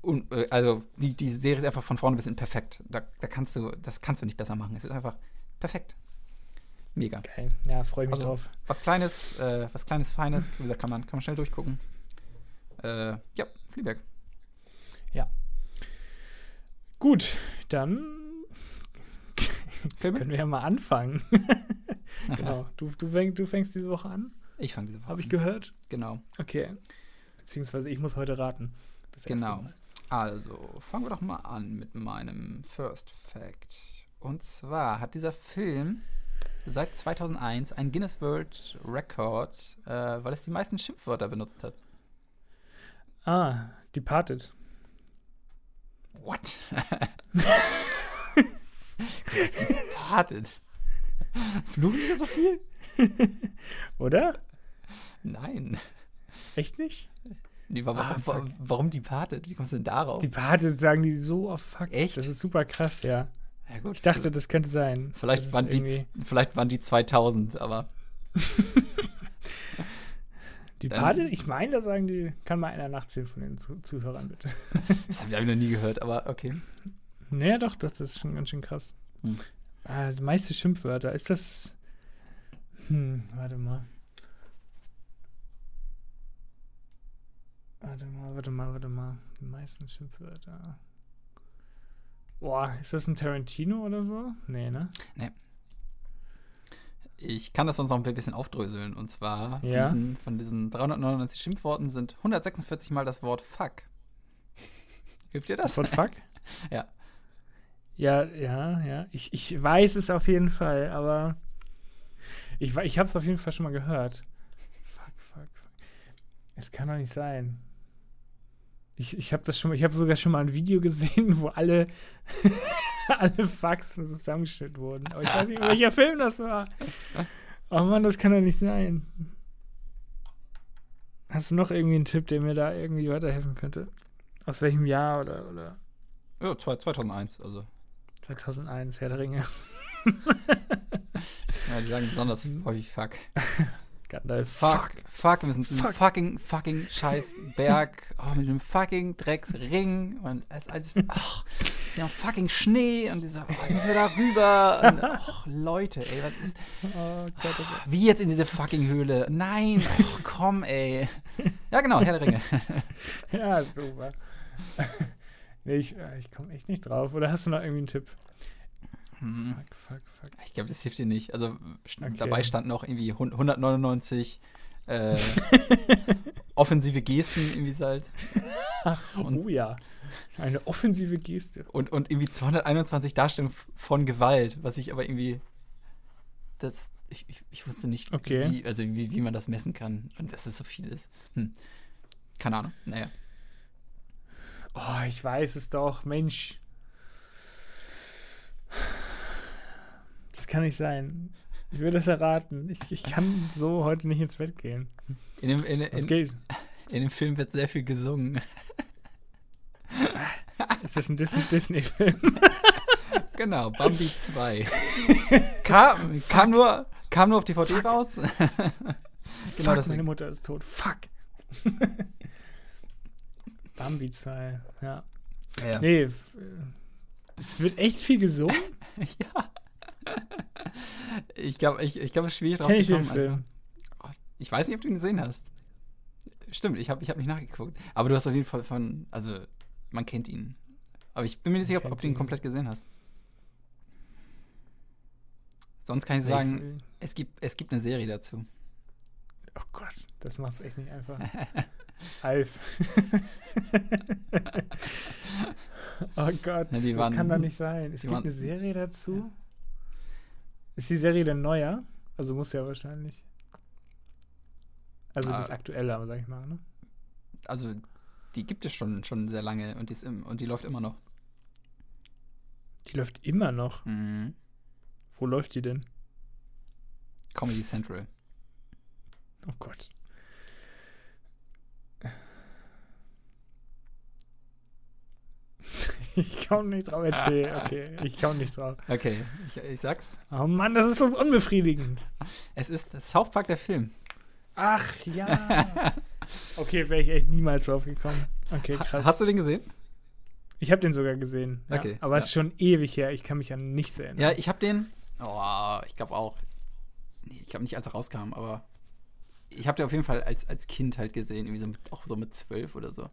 un, äh, also die, die Serie ist einfach von vorne bis hinten perfekt. Da, da kannst du, das kannst du nicht besser machen. Es ist einfach perfekt. Mega. Geil. Ja, freue mich Also, drauf. Was Kleines, äh, was Kleines, Feines, wie gesagt, kann man, kann man schnell durchgucken. Äh, ja, Fleabag. Gut, dann Filme? können wir ja mal anfangen. genau. Du, du, fäng, du fängst diese Woche an, Ich fange diese Woche habe ich an. gehört. Genau. Okay. Beziehungsweise ich muss heute raten. Genau. Also, fangen wir doch mal an mit meinem First Fact. Und zwar hat dieser Film seit 2001 ein Guinness World Record, äh, weil es die meisten Schimpfwörter benutzt hat. Ah, Departed. What? Departed. Fluchen wir so viel? Oder? Nein. Echt nicht? Nee, warum, Ah, warum, warum Departed? Wie kommst du denn darauf? Departed sagen die so oft fuck. Echt? Das ist super krass, ja. ja, gut, Ich dachte, das könnte sein. vielleicht, waren die, vielleicht waren die 2000, aber Departed, ich meine, da sagen die, kann mal einer nachzählen von den Zu Zuhörern, bitte. das habe ich noch nie gehört, aber okay. naja, doch, das ist schon ganz schön krass. Hm. Ah, die meiste Schimpfwörter. Ist das. Hm, warte mal. Warte mal, warte mal, warte mal. Die meisten Schimpfwörter. Boah, ist das ein Tarantino oder so? Nee, ne? Ich kann das sonst noch ein bisschen aufdröseln. Und zwar Ja. von, diesen, von diesen 399 Schimpfworten sind 146 Mal das Wort Fuck. Hilft dir das? Das Wort Fuck? Ja. Ja, ja, ja. Ich, ich weiß es auf jeden Fall, aber ich, ich habe es auf jeden Fall schon mal gehört. Fuck, fuck, fuck. Es kann doch nicht sein. Ich, ich habe das schon mal, ich habe sogar schon mal ein Video gesehen, wo alle, alle Faxen zusammengestellt wurden. Aber ich weiß nicht, welcher Film das war. Oh Mann, das kann doch nicht sein. Hast du noch irgendwie einen Tipp, der mir da irgendwie weiterhelfen könnte? Aus welchem Jahr oder, oder Ja, zwei- 2001. Also, 2001, Herr der Ringe? ja, die sagen besonders häufig Fuck. Gandalf. Fuck, fuck, wir sind in Fuck. diesem fucking, fucking scheiß Berg. Oh, mit diesem fucking Drecksring. Und als alles, ach, ist ja fucking Schnee. Und dieser, oh, jetzt müssen wir da rüber. Und, ach, Leute, ey, was ist, Oh Gott, oh wie jetzt in diese fucking Höhle? Nein, ach, komm, ey. Ja, genau, Herr der Ringe. Ja, super. Nee, ich, äh, ich komme echt nicht drauf. Oder hast du noch irgendwie einen Tipp? Hm. Fuck, fuck, fuck. Ich glaube, das hilft dir nicht. Also Okay. dabei standen auch irgendwie hun- 199 äh, offensive Gesten irgendwie halt. Und- oh ja. Eine offensive Geste. Und, und irgendwie 221 Darstellungen von Gewalt, was ich aber irgendwie. Das. Ich, ich, ich wusste nicht, Okay. wie, also wie, wie man das messen kann. Und dass es so viel ist. Hm. Keine Ahnung. Naja. Oh, ich weiß es doch. Mensch. Das kann nicht sein. Ich würde es erraten. Ich, ich kann so heute nicht ins Bett gehen. In dem, in, in, in dem Film wird sehr viel gesungen. Ist das ein Dis- Disney-Film? Genau, Bambi 2. kam, kam, nur, kam nur auf DVD raus. genau Fuck, meine. Mutter ist tot. Fuck. Bambi 2, ja. Ja. Nee, äh, es wird echt viel gesungen. ja. Ich glaube, ich, ich glaub, es ist schwierig drauf Kenn zu kommen. Film? einfach. Ich weiß nicht, ob du ihn gesehen hast. Stimmt, ich habe ich hab nicht nachgeguckt. Aber du hast auf jeden Fall von, also man kennt ihn. Aber ich bin mir nicht sicher, ob, ob du ihn komplett gesehen hast. Sonst kann ich sagen, es gibt, es gibt eine Serie dazu. Oh Gott, das macht's echt nicht einfach. Alf. oh Gott, Na, die das waren- kann doch nicht sein. Es gibt waren- eine Serie dazu. Ist die Serie denn neuer? Also muss ja wahrscheinlich. Also Ah. das aktuelle, aber sag ich mal, ne? Also, die gibt es schon, schon sehr lange und die, ist im, und die läuft immer noch. Die läuft immer noch. Mhm. Wo läuft die denn? Comedy Central. Oh Gott. Ich komme nicht drauf erzählen. Okay, ich komme nicht drauf. Okay, ich, ich sag's. Oh Mann, das ist so unbefriedigend. Es ist South Park der Film. Ach ja. Okay, wäre ich echt niemals drauf gekommen. Okay, krass. Hast du den gesehen? Ich habe den sogar gesehen. Ja, Okay, aber es ja. ist schon ewig her. Ich kann mich an nichts erinnern. Ja, ich habe den. Oh, ich glaube auch. Nee, ich glaube nicht, als er rauskam, aber ich habe den auf jeden Fall als, als Kind halt gesehen, irgendwie so mit, auch so mit zwölf oder so.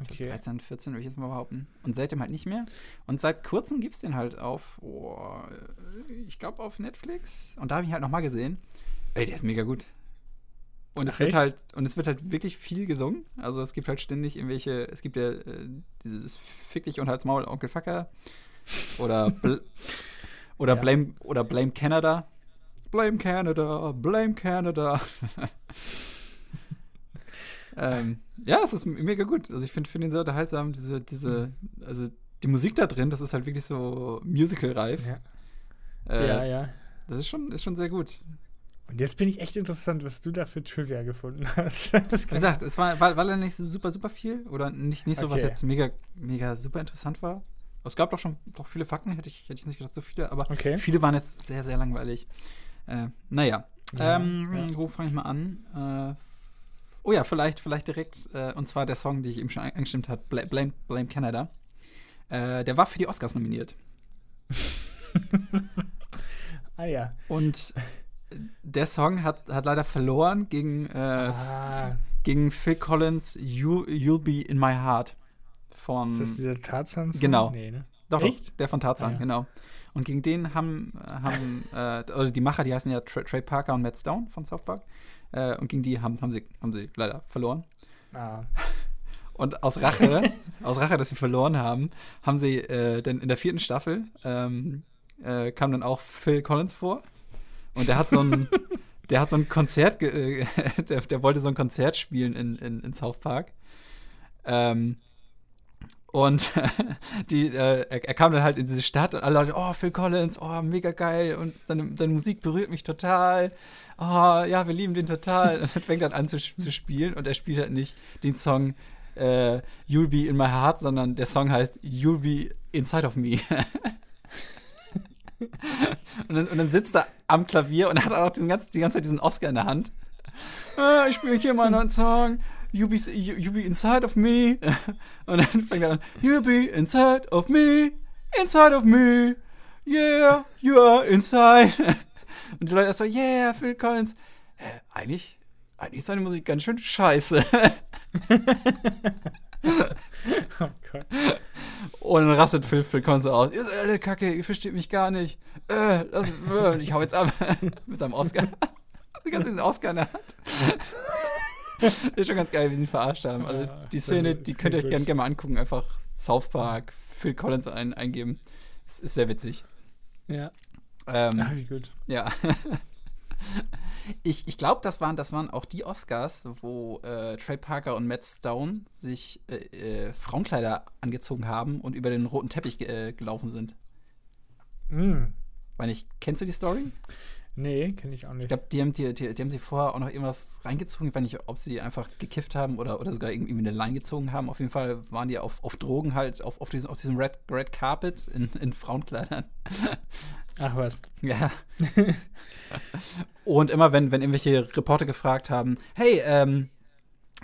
Okay. 13, 14 würde ich jetzt mal behaupten. Und seitdem halt nicht mehr. Und seit kurzem gibt es den halt auf, oh, ich glaube auf Netflix. Und da habe ich ihn halt nochmal gesehen. Ey, der ist mega gut. Und es Ach, wird echt? halt, und es wird halt wirklich viel gesungen. Also es gibt halt ständig irgendwelche, es gibt ja äh, dieses Fick dich und halt's Maul, Onkel Facker. Oder bl oder Ja. Blame oder Blame Canada. Blame Canada, Blame Canada. ähm, ja, es ist mega gut. Also ich finde find ihn sehr unterhaltsam. Diese, diese, also die Musik da drin, das ist halt wirklich so musical-reif. Ja. Äh, ja, ja. Das ist schon, ist schon sehr gut. Und jetzt bin ich echt interessant, was du da für Trivia gefunden hast. Wie gesagt, es war, war, war leider nicht so super, super viel oder nicht, nicht so, was Okay. jetzt mega, mega super interessant war. Es gab doch schon doch viele Fakten, hätte ich, hätte ich nicht gedacht, so viele, aber Okay. viele waren jetzt sehr, sehr langweilig. Äh, naja, Ja, ähm, ja. wo fange ich mal an? Äh, oh ja, vielleicht, vielleicht direkt, äh, und zwar der Song, den ich eben schon angestimmt habe, Bla- Blame, Blame Canada. Äh, der war für die Oscars nominiert. Ah ja. Und der Song hat, hat leider verloren gegen, äh, Ah, gegen Phil Collins You, You'll Be in My Heart von ist das dieser Tarzan? Genau. Nee, ne? Doch, doch, Echt? der von Tarzan, Ah, ja. genau. Und gegen den haben, haben äh, oder die Macher, die heißen ja Trey Parker und Matt Stone von South Park. Äh, und gegen die haben, haben, sie, haben sie leider verloren. Ah. Und aus Rache, aus Rache, dass sie verloren haben, haben sie äh, denn in der vierten Staffel ähm, äh, kam dann auch Phil Collins vor. Und der hat so ein, der hat so ein Konzert, äh, der, der wollte so ein Konzert spielen in, in, in South Park. Ähm, und die, äh, er, er kam dann halt in diese Stadt und alle Leute, oh, Phil Collins, oh, mega geil und seine, seine Musik berührt mich total. Oh, ja, wir lieben den total. Und dann fängt er an zu, zu spielen und er spielt halt nicht den Song äh, You'll Be in My Heart, sondern der Song heißt You'll Be Inside of Me. und, dann, und dann sitzt er am Klavier und hat auch diesen ganzen, die ganze Zeit diesen Oscar in der Hand. Äh, ich spiele hier mal einen neuen Song. You be, you, you be inside of me. Und dann fängt er an. You be inside of me. Inside of me. Yeah, you are inside. Und die Leute so, yeah, Phil Collins. Äh, eigentlich, eigentlich ist seine Musik ganz schön scheiße. Oh Gott. Und dann rastet Phil, Phil Collins aus. Ihr seid alle kacke, ihr versteht mich gar nicht. Äh, lass, äh, ich hau jetzt ab. Mit seinem Oscar. Die ganze Oscar in der Hand. ist schon ganz geil, wie sie ihn verarscht haben. Also die Szene, die könnt ihr euch gerne gerne mal angucken. Einfach South Park, Phil Collins ein, eingeben. Es ist sehr witzig. Ja. Ähm, Ach, wie gut. ja. Ich, ich glaube, das waren, das waren auch die Oscars, wo äh, Trey Parker und Matt Stone sich äh, äh, Frauenkleider angezogen haben und über den roten Teppich äh, gelaufen sind. Mm. Weil nicht, kennst du die Story? Nee, kenne ich auch Ich nicht. glaube, die, haben- die, die, die haben sie vorher auch noch irgendwas reingezogen. Ich weiß nicht, ob sie einfach gekifft haben oder, oder sogar irgendwie eine Line gezogen haben. Auf jeden Fall waren die auf, auf Drogen halt, auf, auf diesem, auf diesem Red, Red Carpet in, in Frauenkleidern. Ach was. Ja. Und immer, wenn, wenn irgendwelche Reporter gefragt haben, hey, ähm,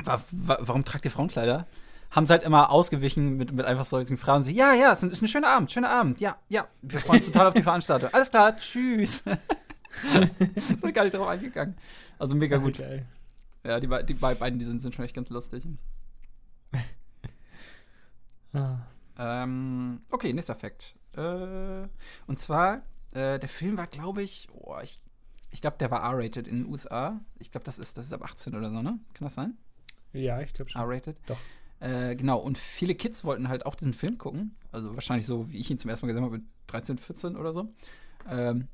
wa wa warum tragt ihr Frauenkleider? Haben sie halt immer ausgewichen mit, mit einfach solchen Fragen. Sie, ja, ja, es ist ein schöner Abend, schöner Abend. Ja, ja, wir freuen uns total auf die Veranstaltung. Alles klar, tschüss. sind gar nicht drauf eingegangen. Also mega gut. Geil. Ja, die, die be- beiden, die sind, sind schon echt ganz lustig. Ah. Ähm, okay, nächster Fakt. Äh, und zwar, äh, der Film war, glaube ich, oh, ich, ich glaube, der war R-rated in den USA. Ich glaube, das ist, das ist ab 18 oder so, ne? Kann das sein? Ja, ich glaube schon. R-rated? Doch. Äh, genau, und viele Kids wollten halt auch diesen Film gucken. Also wahrscheinlich so, wie ich ihn zum ersten Mal gesehen habe, mit 13, 14 oder so. Ähm,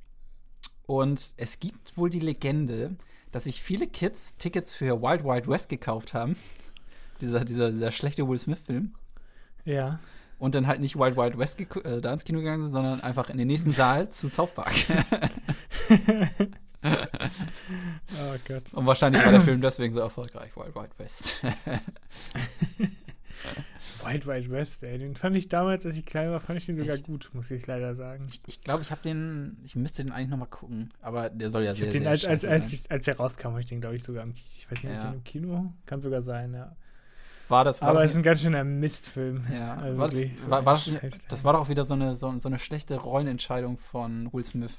und es gibt wohl die Legende, dass sich viele Kids Tickets für Wild Wild West gekauft haben. Dieser, dieser, dieser schlechte Will Smith-Film. Ja. Und dann halt nicht Wild Wild West äh, da ins Kino gegangen sind, sondern einfach in den nächsten Saal zu South Park. Oh Gott. Und wahrscheinlich war der Film deswegen so erfolgreich, Wild Wild West. Wild Wild West, ey. Den fand ich damals, als ich klein war, fand ich den sogar gut, muss ich leider sagen. ich ich glaube, ich habe den, ich müsste den eigentlich nochmal gucken, aber der soll ja Ich sehr, den, sehr als, als, als, sein. ich, als er rauskam, habe ich den, glaube ich, sogar im Kino. Ich weiß nicht, ob Ja. den im Kino. Kann sogar sein, ja. War das, war Aber es das ist ein ganz schöner Mistfilm. Ja, Also war, das, so war, war das, das war doch auch wieder so eine, so, so eine schlechte Rollenentscheidung von Will Smith.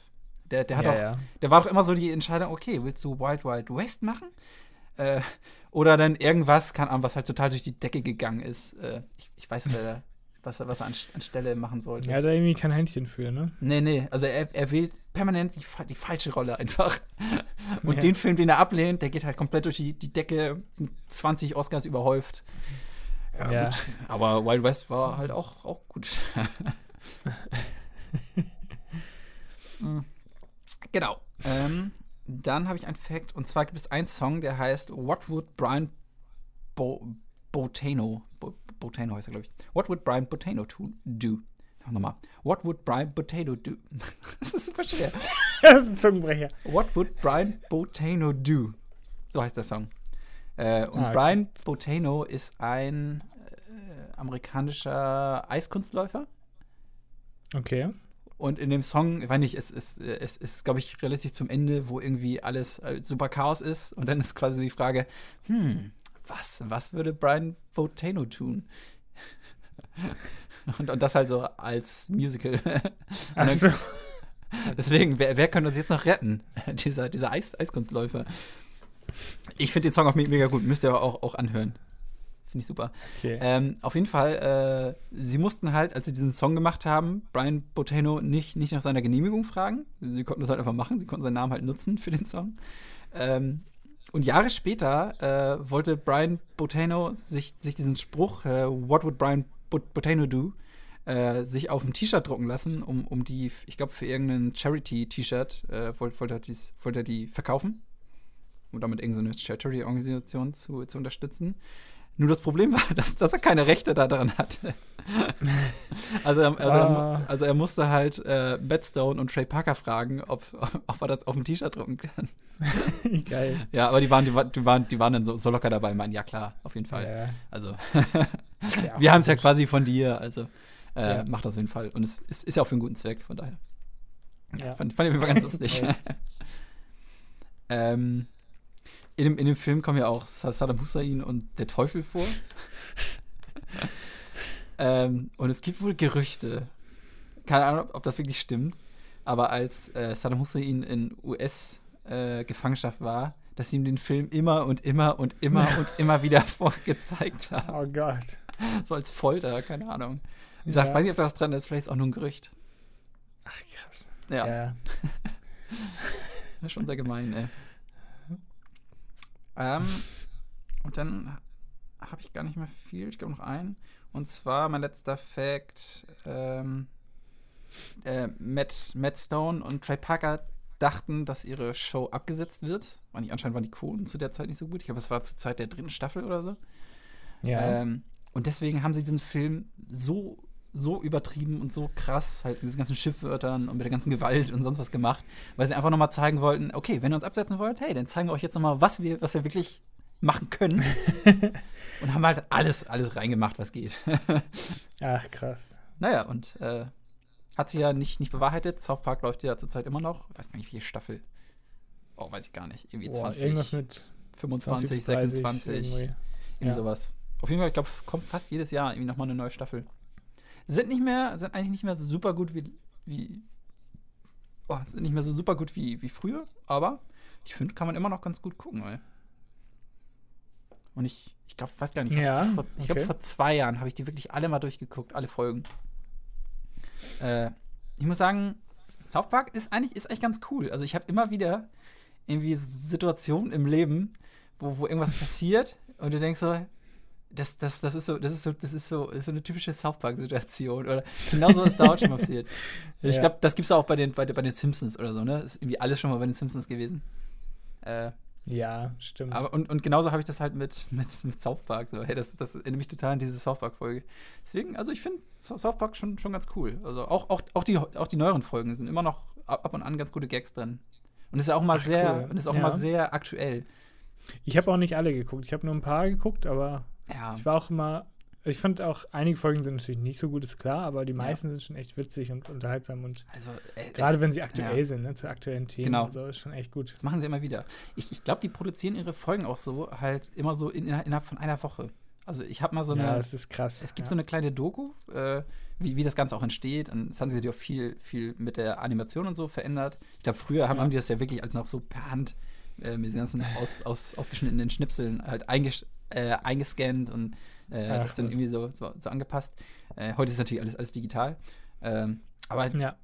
Der, der hat ja, auch, ja. der war doch immer so die Entscheidung, okay, willst du Wild Wild West machen? Äh, oder dann irgendwas, kann Ahnung, was halt total durch die Decke gegangen ist. Äh, ich, ich weiß leider, was er, was er an, anstelle machen sollte. Er hat da irgendwie kein Händchen für, ne? Nee, nee, also er, er wählt permanent die, die falsche Rolle einfach. Und Ja. den Film, den er ablehnt, der geht halt komplett durch die, die Decke, mit 20 Oscars überhäuft. Ja, Ja. gut. Aber Wild West war halt auch, auch gut. Mm. genau. Ähm, dann habe ich einen Fact, und zwar gibt es einen Song, der heißt What Would Brian Bo Botano, Bo Botano heißt er, glaube ich. What would Brian Botano do? Nochmal. What would Brian Botano do? das ist super schwer. das ist ein Zungenbrecher. What would Brian Botano do? So heißt der Song. Äh, und Ah, okay. Brian Botano ist ein äh, amerikanischer Eiskunstläufer. Okay. Und in dem Song, ich weiß nicht, es ist, äh, es ist, glaube ich, relativ zum Ende, wo irgendwie alles äh, super Chaos ist. Und dann ist quasi die Frage, hm, was, was würde Brian Botano tun? und, und das halt so als Musical. Dann- Achso. Deswegen, wer, wer könnte uns jetzt noch retten? dieser dieser Eis, Eiskunstläufer. Ich finde den Song auch me- mega gut. Müsst ihr aber auch, auch anhören. Finde ich super. Okay. Ähm, auf jeden Fall, äh, sie mussten halt, als sie diesen Song gemacht haben, Brian Botano nicht, nicht nach seiner Genehmigung fragen. Sie konnten das halt einfach machen, sie konnten seinen Namen halt nutzen für den Song. Ähm, und Jahre später äh, wollte Brian Botano sich, sich diesen Spruch, äh, What would Brian Bot Botano do? Äh, sich auf ein T-Shirt drucken lassen, um, um die, ich glaube, für irgendein Charity-T-Shirt äh, wollte wollt er, dies- wollte er die verkaufen, um damit irgendeine Charity-Organisation zu, zu unterstützen. Nur das Problem war, dass, dass er keine Rechte daran hatte. also, er, also, Ah. er, also er musste halt äh, Matt Stone und Trey Parker fragen, ob, ob er das auf ein T-Shirt drucken kann. Geil. Ja, aber die waren, die, die waren, die waren dann so, so locker dabei, meinen, ja klar, auf jeden Fall. Ja, Also, ja wir haben es ja quasi von dir, also äh, Ja. macht das auf jeden Fall. Und es ist, ist ja auch für einen guten Zweck, von daher. Ja. Fand, fand ich auf jeden Fall ganz lustig. Ähm, in, dem, in dem Film kommen ja auch Sa- Saddam Hussein und der Teufel vor. ähm, und es gibt wohl Gerüchte, keine Ahnung, ob- das wirklich stimmt, aber als äh, Saddam Hussein in US-Gefangenschaft war, dass sie ihm den Film immer und immer und immer und immer wieder vorgezeigt haben. Oh Gott. So als Folter, keine Ahnung. Wie gesagt, Ja. weiß nicht, ob das dran ist, vielleicht ist auch nur ein Gerücht. Ach, krass. Ja, Ja. das ist schon sehr gemein, ey. Ähm, und dann habe ich gar nicht mehr viel, ich glaube noch einen. Und zwar mein letzter Fact: ähm, äh, Matt, Matt Stone und Trey Parker dachten, dass ihre Show abgesetzt wird. War nicht, anscheinend waren die Quoten zu der Zeit nicht so gut. Ich glaube, es war zur Zeit der dritten Staffel oder so. Ja. Ähm, und deswegen haben sie diesen Film so, so übertrieben und so krass, halt mit diesen ganzen Schiffwörtern und mit der ganzen Gewalt und sonst was gemacht, weil sie einfach nochmal zeigen wollten, okay, wenn ihr uns absetzen wollt, hey, dann zeigen wir euch jetzt nochmal, was wir, was wir wirklich machen können. und haben halt alles, alles reingemacht, was geht. Ach, krass. naja, und äh, hat sich ja nicht, nicht bewahrheitet. South Park läuft ja zurzeit immer noch. Ich weiß gar nicht, welche Staffel. Oh, weiß ich gar nicht. Irgendwie Boah, 20, irgendwas mit 25, 20, 30 26. irgendwie. Irgendwie Ja. sowas. Auf jeden Fall, ich glaube, kommt fast jedes Jahr irgendwie nochmal eine neue Staffel. Sind nicht mehr, sind eigentlich nicht mehr so super gut wie, wie oh, sind nicht mehr so super gut wie, wie früher, aber ich finde, kann man immer noch ganz gut gucken, ey. Und ich, ich glaube, weiß gar nicht, Ja, ich, vor, ich glaube, okay. vor zwei Jahren habe ich die wirklich alle mal durchgeguckt, alle Folgen. Äh, ich muss sagen, South Park ist eigentlich, ist eigentlich ganz cool. Also ich habe immer wieder irgendwie Situationen im Leben, wo, wo irgendwas passiert und du denkst so, das, das, das ist so, das ist so, das ist so, ist so eine typische South Park-Situation. Oder genau so ist da auch schon mal passiert. Ich Ja. glaube, das gibt es auch bei den, bei, bei den Simpsons oder so, ne? Ist irgendwie alles schon mal bei den Simpsons gewesen. Äh, Ja, stimmt. aber und, und genauso habe ich das halt mit, mit, mit South Park. So, hey, das, das erinnert mich total an diese South Park-Folge. Deswegen, also ich finde So- South Park schon, schon ganz cool. Also auch, auch, auch, die, auch die neueren Folgen sind immer noch ab ab und an ganz gute Gags drin. Und ist ja auch mal Ach, sehr, cool. und ist auch Ja. mal sehr aktuell. ich habe auch nicht alle geguckt. Ich habe nur ein paar geguckt, aber Ja. ich war auch immer. Ich fand auch, einige Folgen sind natürlich nicht so gut, ist klar, aber die meisten sind schon echt witzig und unterhaltsam und Also, äh, gerade es- wenn sie aktuell ja. sind, ne, zu aktuellen Themen Genau. und so, ist schon echt gut. Das machen sie immer wieder. Ich, ich glaube, die produzieren ihre Folgen auch so, halt immer so in, innerhalb von einer Woche. Also ich habe mal so eine. ja, das ist krass. Es gibt ja. so eine kleine Doku, äh, wie, wie das Ganze auch entsteht. Und das haben sie natürlich auch viel, viel mit der Animation und so verändert. Ich glaube, früher haben, Ja. haben die das ja wirklich als noch so per Hand äh, mit diesen ganzen aus, aus, ausgeschnittenen Schnipseln halt einges äh, eingescannt und äh, Ach, das dann was. irgendwie so, so, so angepasst. Äh, heute ist natürlich alles, alles digital. Ähm, aber Ja,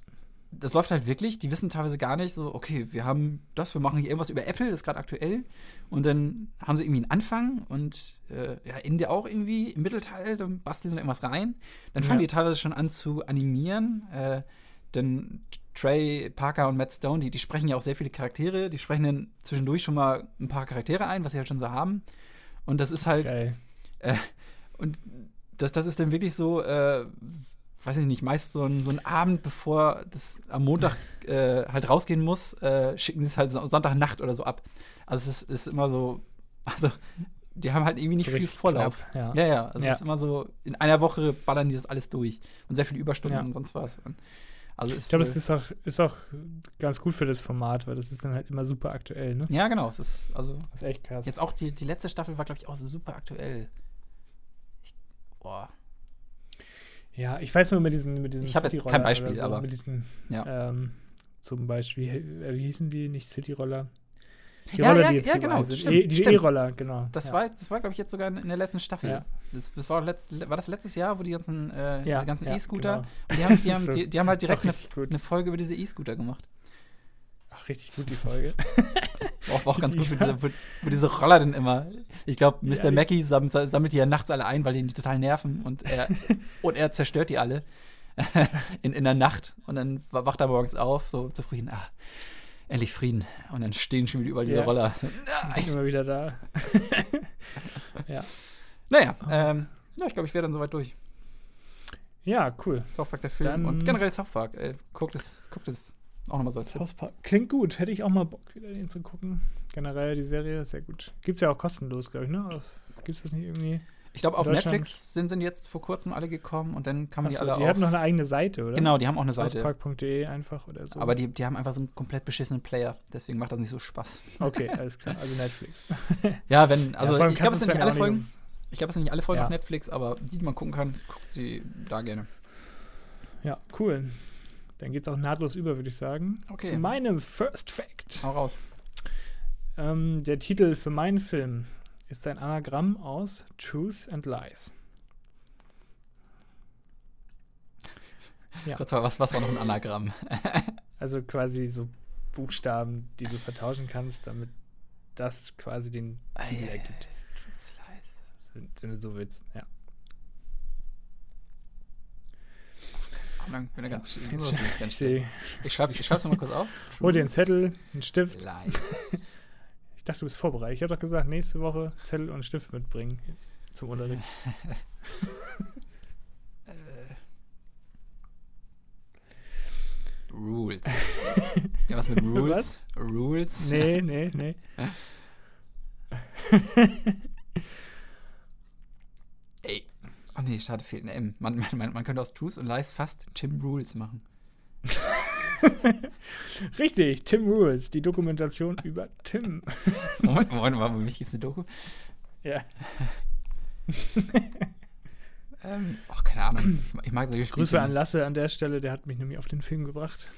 das läuft halt wirklich, die wissen teilweise gar nicht so, okay, wir haben das, wir machen hier irgendwas über Apple, das ist gerade aktuell. Und dann haben sie irgendwie einen Anfang und äh, ja, Ende auch irgendwie, im Mittelteil, dann basteln sie noch irgendwas rein. Dann fangen Ja. die teilweise schon an zu animieren. Äh, denn Trey Parker und Matt Stone, die, die sprechen ja auch sehr viele Charaktere, die sprechen dann zwischendurch schon mal ein paar Charaktere ein, was sie halt schon so haben. Und das ist halt, geil. und das, das ist dann wirklich so, äh, weiß ich nicht, meist so ein, so ein Abend, bevor das am Montag äh, halt rausgehen muss, äh, schicken sie es halt so- Sonntagnacht oder so ab. Also es ist, ist immer so, also die haben halt irgendwie nicht viel Vorlauf. knapp, Ja, ja, also Ja. es ist immer so, in einer Woche ballern die das alles durch. Und sehr viele Überstunden Ja. und sonst was. Und also Ich glaube, es ist auch, ist auch ganz gut für das Format, weil das ist dann halt immer super aktuell, ne? Ja, genau. Es ist, also Das ist echt krass. jetzt auch die, die letzte Staffel war, glaube ich, auch super aktuell. Ich, boah. Ja, ich weiß nur mit diesen, mit diesen Ich hab jetzt kein Beispiel, so, aber- mit diesen, Ja. ähm, zum Beispiel, äh, wie hießen die? Nicht Cityroller. Die Ja, Roller, ja, die jetzt ja, genau, sind. stimmt, E- die. E-Roller, genau. Das ja. war, das war glaube ich, jetzt sogar in der letzten Staffel. Ja. Das, das war, letzt, war das letztes Jahr, wo die ganzen, äh, Ja, E-Scooter. genau. Und die haben, die, so- die, die haben halt direkt eine, eine Folge über diese E-Scooter gemacht. Ach, richtig gut, die Folge. War auch, auch ganz gut, wo diese, wo, diese Roller dann immer. Ich glaube, Mr. Ja, Mackey sammelt, sammelt die ja nachts alle ein, weil die ihn total nerven und er, und er zerstört die alle in, in der Nacht. Und dann wacht er morgens auf, so zufrieden. Ah, endlich Frieden. Und dann stehen schon wieder überall diese Ja. Roller. Die sind immer wieder da. ja. Naja, ähm, ja, ich glaube, ich wäre dann soweit durch. ja, cool. South Park, der Film. Dann- und generell South Park. Äh, guckt es, guckt es auch nochmal so als. South Park. Klingt gut. Hätte ich auch mal Bock, wieder den zu gucken. Generell die Serie sehr gut. Gibt's ja auch kostenlos, glaube ich, ne? Aus, gibt's das nicht irgendwie? Ich glaube, auf Netflix sind, sind jetzt vor kurzem alle gekommen und dann kamen die Achso, alle die auf. hatten noch eine eigene Seite, oder? genau, die haben auch eine Seite. Southpark.de einfach oder so. Aber die, die haben einfach so einen komplett beschissenen Player. Deswegen macht das nicht so Spaß. Okay, alles klar. Also Netflix. Ja, wenn, also Ja, ich glaube, es sind nicht alle Folgen. Ich glaube, es sind nicht alle Folgen Ja. auf Netflix, aber die, die man gucken kann, guckt sie da gerne. Ja, cool. Dann geht's auch nahtlos über, würde ich sagen. Okay. Zu meinem First Fact. Hau raus. Ähm, der Titel für meinen Film ist ein Anagramm aus Truth and Lies. Ja. Kurz mal, was, was war noch ein Anagramm? Also quasi so Buchstaben, die du vertauschen kannst, damit das quasi den Titel ergibt. Wenn du so willst, ja. Ahnung, bin da ganz, Ich ganz sehe. Ich schreibe schreib's mal kurz auf. Hol dir einen Zettel, einen Stift. Lies. Ich dachte, du bist vorbereitet. Ich habe doch gesagt, nächste Woche Zettel und Stift mitbringen zum Unterricht. äh. Rules. Ja, was mit Rules? Rules? Nee, nee, nee. Ey. Oh nee, schade, fehlt ein M. Man, man, man, man könnte aus Truth und Lies fast Tim Rules machen. Richtig, Tim Rules, die Dokumentation über Tim. Moment, Moment, Moment, mich gibt's eine Doku? Ja. Ähm, ach, keine Ahnung. Ich, mag- ich mag solche Spiele. Grüße an Lasse an der Stelle, der hat mich nämlich auf den Film gebracht.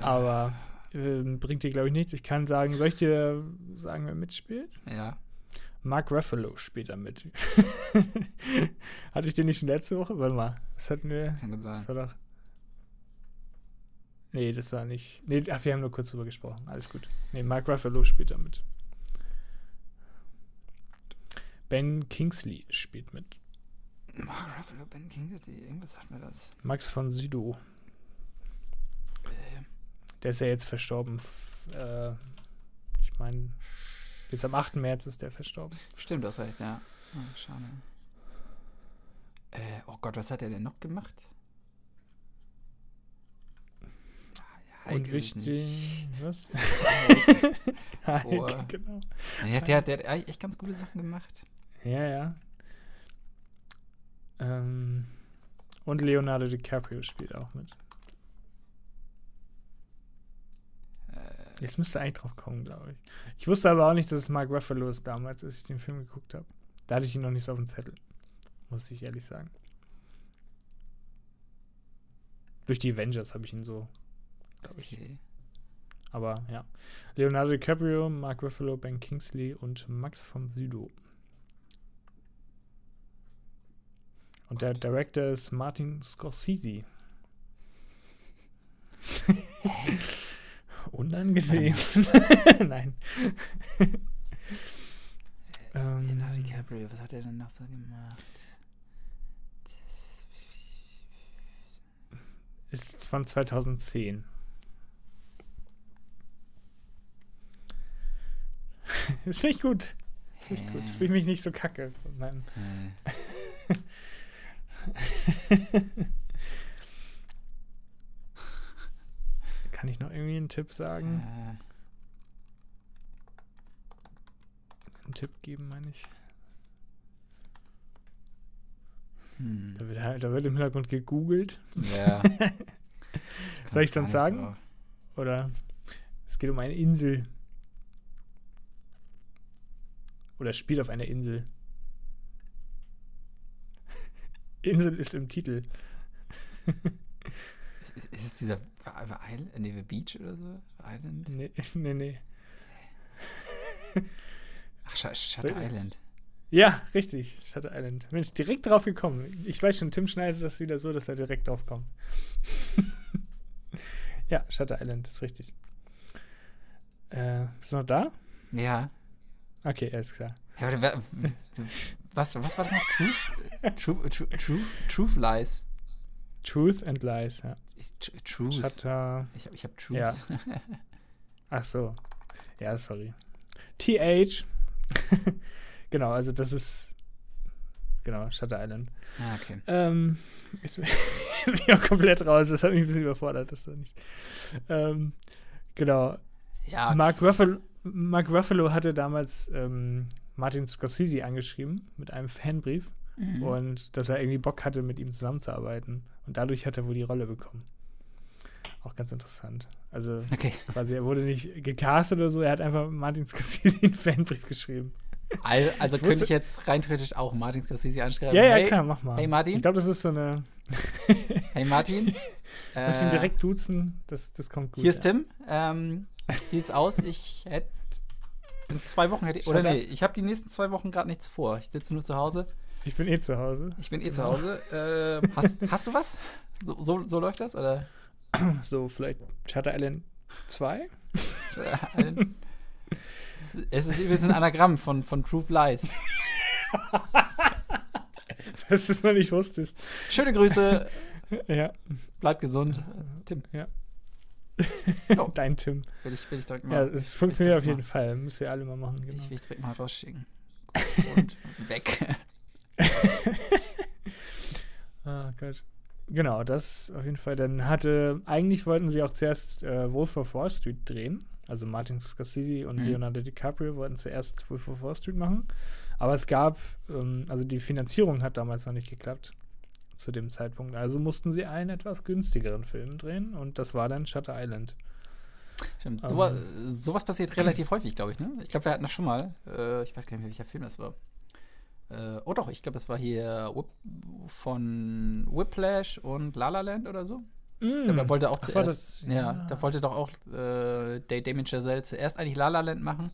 Aber ähm, bringt dir, glaube ich, nichts. Ich kann sagen, soll ich dir sagen, wer mitspielt? Ja. Mark Ruffalo spielt da mit. Hatte ich den nicht schon letzte Woche? Warte mal, was hatten wir? Kann gut Das sein. war doch. Nee, das war nicht. Nee, ach, wir haben nur kurz drüber gesprochen. Alles gut. Nee, Mark Ruffalo spielt da mit. Ben Kingsley spielt mit. Mark Ruffalo, Ben Kingsley, irgendwas sagt mir das. Max von Sydow. Äh, Der ist ja jetzt verstorben. Äh, ich meine, jetzt am 8. März ist der verstorben. stimmt, du hast recht, ja. Ah, schade. Äh, oh Gott, was hat er denn noch gemacht? Ah, ja, Und Heike nicht. wichtig. Was? Boah. Heike, genau. Der, hat- der, der hat eigentlich echt ganz gute Sachen gemacht. Ja, ja. Ähm, und Leonardo DiCaprio spielt auch mit. Äh, Jetzt müsste eigentlich drauf kommen, glaube ich. Ich wusste aber auch nicht, dass es Mark Ruffalo ist damals, als ich den Film geguckt habe. Da hatte ich ihn noch nicht so auf dem Zettel. Muss ich ehrlich sagen. Durch die Avengers habe ich ihn so, glaube ich. okay. Aber ja. Leonardo DiCaprio, Mark Ruffalo, Ben Kingsley und Max von Sydow. Und der Director ist Martin Scorsese. Unangenehm. Nein. ähm, Leonardo DiCaprio, was hat er denn noch so gemacht? ist von 2010. Das finde ich gut. Finde ich gut. Äh, Fühle ich mich nicht so kacke. Äh, Kann ich noch irgendwie einen Tipp sagen? äh, Einen Tipp geben, meine ich. hm. Da wird, halt- da wird im Hintergrund gegoogelt. Ja. Soll dann Kannst gar sagen? drauf. Oder es geht um eine Insel. Oder spielt auf einer Insel. Insel ist im Titel. Ist, ist, es dieser Island, nee, The Beach oder so? Island? Nee, nee, nee. Ach, Sh Shutter Island. Ja, richtig. Shutter Island. Mensch, direkt drauf gekommen. Ich weiß schon, Tim schneidet das wieder so, dass er direkt drauf kommt. ja, Shutter Island, ist richtig. Äh, bist du noch da? Ja. Okay, alles klar. ja wa- was, was war das noch? Truth, Truth, Truth, Truth, Truth Lies. Truth and Lies, ja. Ich, Tr- Truth. Shutter. Ich habe ich hab Truth. Ja. Ach so. Ja, sorry. TH. genau, also das ist. Genau, Shutter Island. Ah, okay. Ähm, ist mir auch komplett raus. Das hat mich ein bisschen überfordert, das doch nicht. Ähm, genau. Ja, Mark Ruffalo, Mark Ruffalo hatte damals ähm, Martin Scorsese angeschrieben mit einem Fanbrief mhm. und dass er irgendwie Bock hatte, mit ihm zusammenzuarbeiten. Und dadurch hat er wohl die Rolle bekommen. Auch ganz interessant. Also okay. quasi, er wurde nicht gecastet oder so, er hat einfach Martin Scorsese einen Fanbrief geschrieben. Al- Also Ich könnte ich jetzt rein theoretisch auch Martin Scorsese anschreiben. Ja, ja, hey, klar, mach mal. hey, Martin? Ich glaube, das ist so eine. Hey Martin. Lass ihn äh, direkt duzen, das, das kommt gut. Hier ist ja. Tim. Ähm, sieht's aus? Ich hätte in zwei Wochen hätte ich, oder nee, ich habe die nächsten zwei Wochen gerade nichts vor. Ich sitze nur zu Hause. Ich bin eh zu Hause. Ich bin eh zu Genau. Hause. Äh, hast, hast du was? So, so, so läuft das oder? So, vielleicht Shutter Island 2? es ist übrigens ein Anagramm von, von Truth Lies. Falls du es noch nicht wusstest. Schöne Grüße. Ja, Bleib gesund. Tim, Oh. dein Tim. will ich, will ich direkt Ja, mal. es funktioniert auf mal- jeden Fall. Müsst ihr alle mal machen. Genau. Ich will ich direkt mal rausschicken. Und weg. Ah, Gott. Genau, das auf jeden Fall. Dann hatte, eigentlich wollten sie auch zuerst äh, Wolf of Wall Street drehen. Also Martin Scorsese und Mhm. Leonardo DiCaprio wollten zuerst Wolf of Wall Street machen. Aber es gab, ähm, also die Finanzierung hat damals noch nicht geklappt zu dem Zeitpunkt. Also mussten sie einen etwas günstigeren Film drehen und das war dann Shutter Island. Stimmt. Ähm. Sowas, sowas passiert relativ häufig, glaube ich. Ne? Ich glaube, wir hatten das schon mal. Äh, ich weiß gar nicht mehr, welcher Film das war. Äh, oh doch, ich glaube, das war hier Whip, von Whiplash und La La Land oder so. Mm. Da wollte auch Ach, zuerst, das- ja, ja. da wollte doch auch äh, Damien Chazelle zuerst eigentlich La La Land machen,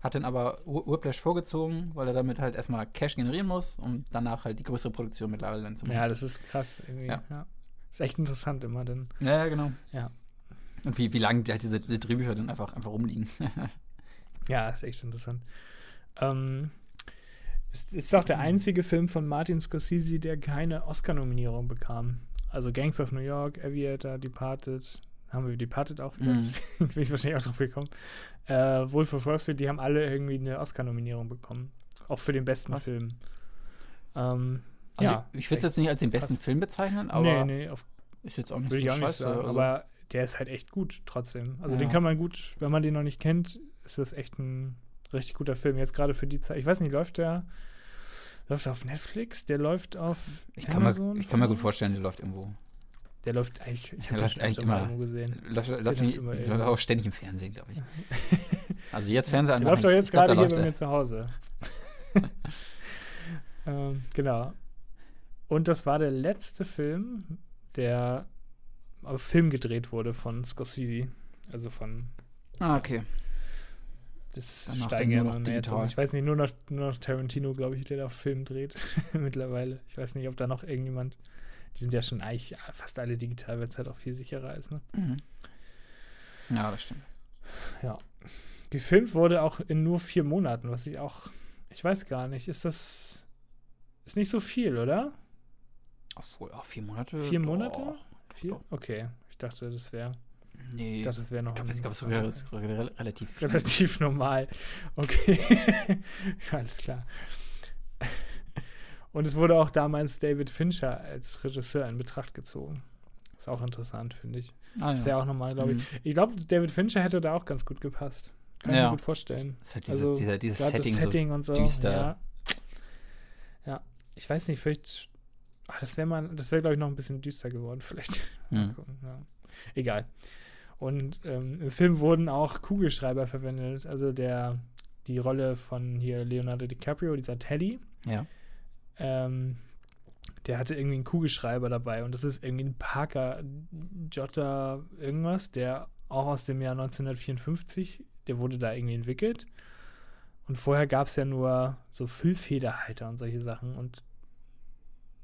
hat dann aber Wh- Whiplash vorgezogen, weil er damit halt erstmal Cash generieren muss, um danach halt die größere Produktion mit La La Land zu machen. Ja, das ist krass irgendwie. Ja. Ja. Ist echt interessant immer dann. Ja, ja, genau. Ja. Und wie, wie lange halt diese, diese Drehbücher dann einfach, einfach rumliegen. Ja, ist echt interessant. Ähm, es ist auch der einzige Film von Martin Scorsese, der keine Oscar-Nominierung bekam. Also Gangs of New York, Aviator, Departed, haben wir Departed auch wieder, Mhm. deswegen bin ich wahrscheinlich auch drauf gekommen. Äh, Wolf of Wall Street, die haben alle irgendwie eine Oscar-Nominierung bekommen. Auch für den besten Was? Film. Ähm, Also ja. ich, ich würde es jetzt nicht als den besten krass. Film bezeichnen, aber nee, nee, auf, ist jetzt auch nicht so ich auch nicht scheiße. sagen. also. Aber der ist halt echt gut trotzdem. Also den Ja. kann man gut, wenn man den noch nicht kennt, ist das echt ein richtig guter Film. Jetzt gerade für die Zeit. Ich weiß nicht, läuft der läuft auf Netflix? Der läuft auf ich, kann mir, Amazon? ich kann mir gut vorstellen, der läuft irgendwo. Der läuft eigentlich, ich Der habe läuft eigentlich immer. irgendwo gesehen. Läuft, läuft, läuft nicht, immer läuft auch ständig im Fernsehen, glaube ich. Also jetzt anmachen, läuft doch jetzt gerade hier bei mir zu Hause. ähm, genau. Und das war der letzte Film, der auf Film gedreht wurde von Scorsese. Also von Ah, okay. Das steigen ja immer mehr jetzt. Ich weiß nicht, nur noch, nur noch Tarantino, glaube ich, der da auf Film dreht mittlerweile. Ich weiß nicht, ob da noch irgendjemand. Die sind ja schon eigentlich fast alle digital, weil es halt auch viel sicherer ist. Ne? Mhm. Ja, das stimmt. Gefilmt wurde auch in nur vier Monaten, was ich auch. Ich weiß gar nicht. Ist das. Ist nicht so viel, oder? Obwohl, auch vier Monate. Vier doch. Monate? Vier? doch. Okay. Ich dachte, das wäre. Nee. Ich dachte, das wäre noch. ich glaube, glaub, es wäre es wäre re- relativ. Relativ normal. Okay. Alles klar. Und es wurde auch damals David Fincher als Regisseur in Betracht gezogen. Ist auch interessant, finde ich. Ah, Das ja. wäre auch nochmal, glaube ich. Mhm. Ich glaube, David Fincher hätte da auch ganz gut gepasst. Kann ich Ja. mir gut vorstellen. Das halt dieses, Also, dieser, dieses Setting, das Setting und so. düster. Ja. ja. Ich weiß nicht, vielleicht. Ach, das wäre mal, das wäre, glaube ich, noch ein bisschen düster geworden, vielleicht. so. Mhm. ja. Egal. Und ähm, im Film wurden auch Kugelschreiber verwendet. Also der, die Rolle von hier Leonardo DiCaprio, dieser Teddy, Ja. Ähm, der hatte irgendwie einen Kugelschreiber dabei und das ist irgendwie ein Parker Jotta irgendwas, der auch aus dem Jahr 1954, der wurde da irgendwie entwickelt. Und vorher gab es ja nur so Füllfederhalter und solche Sachen. Und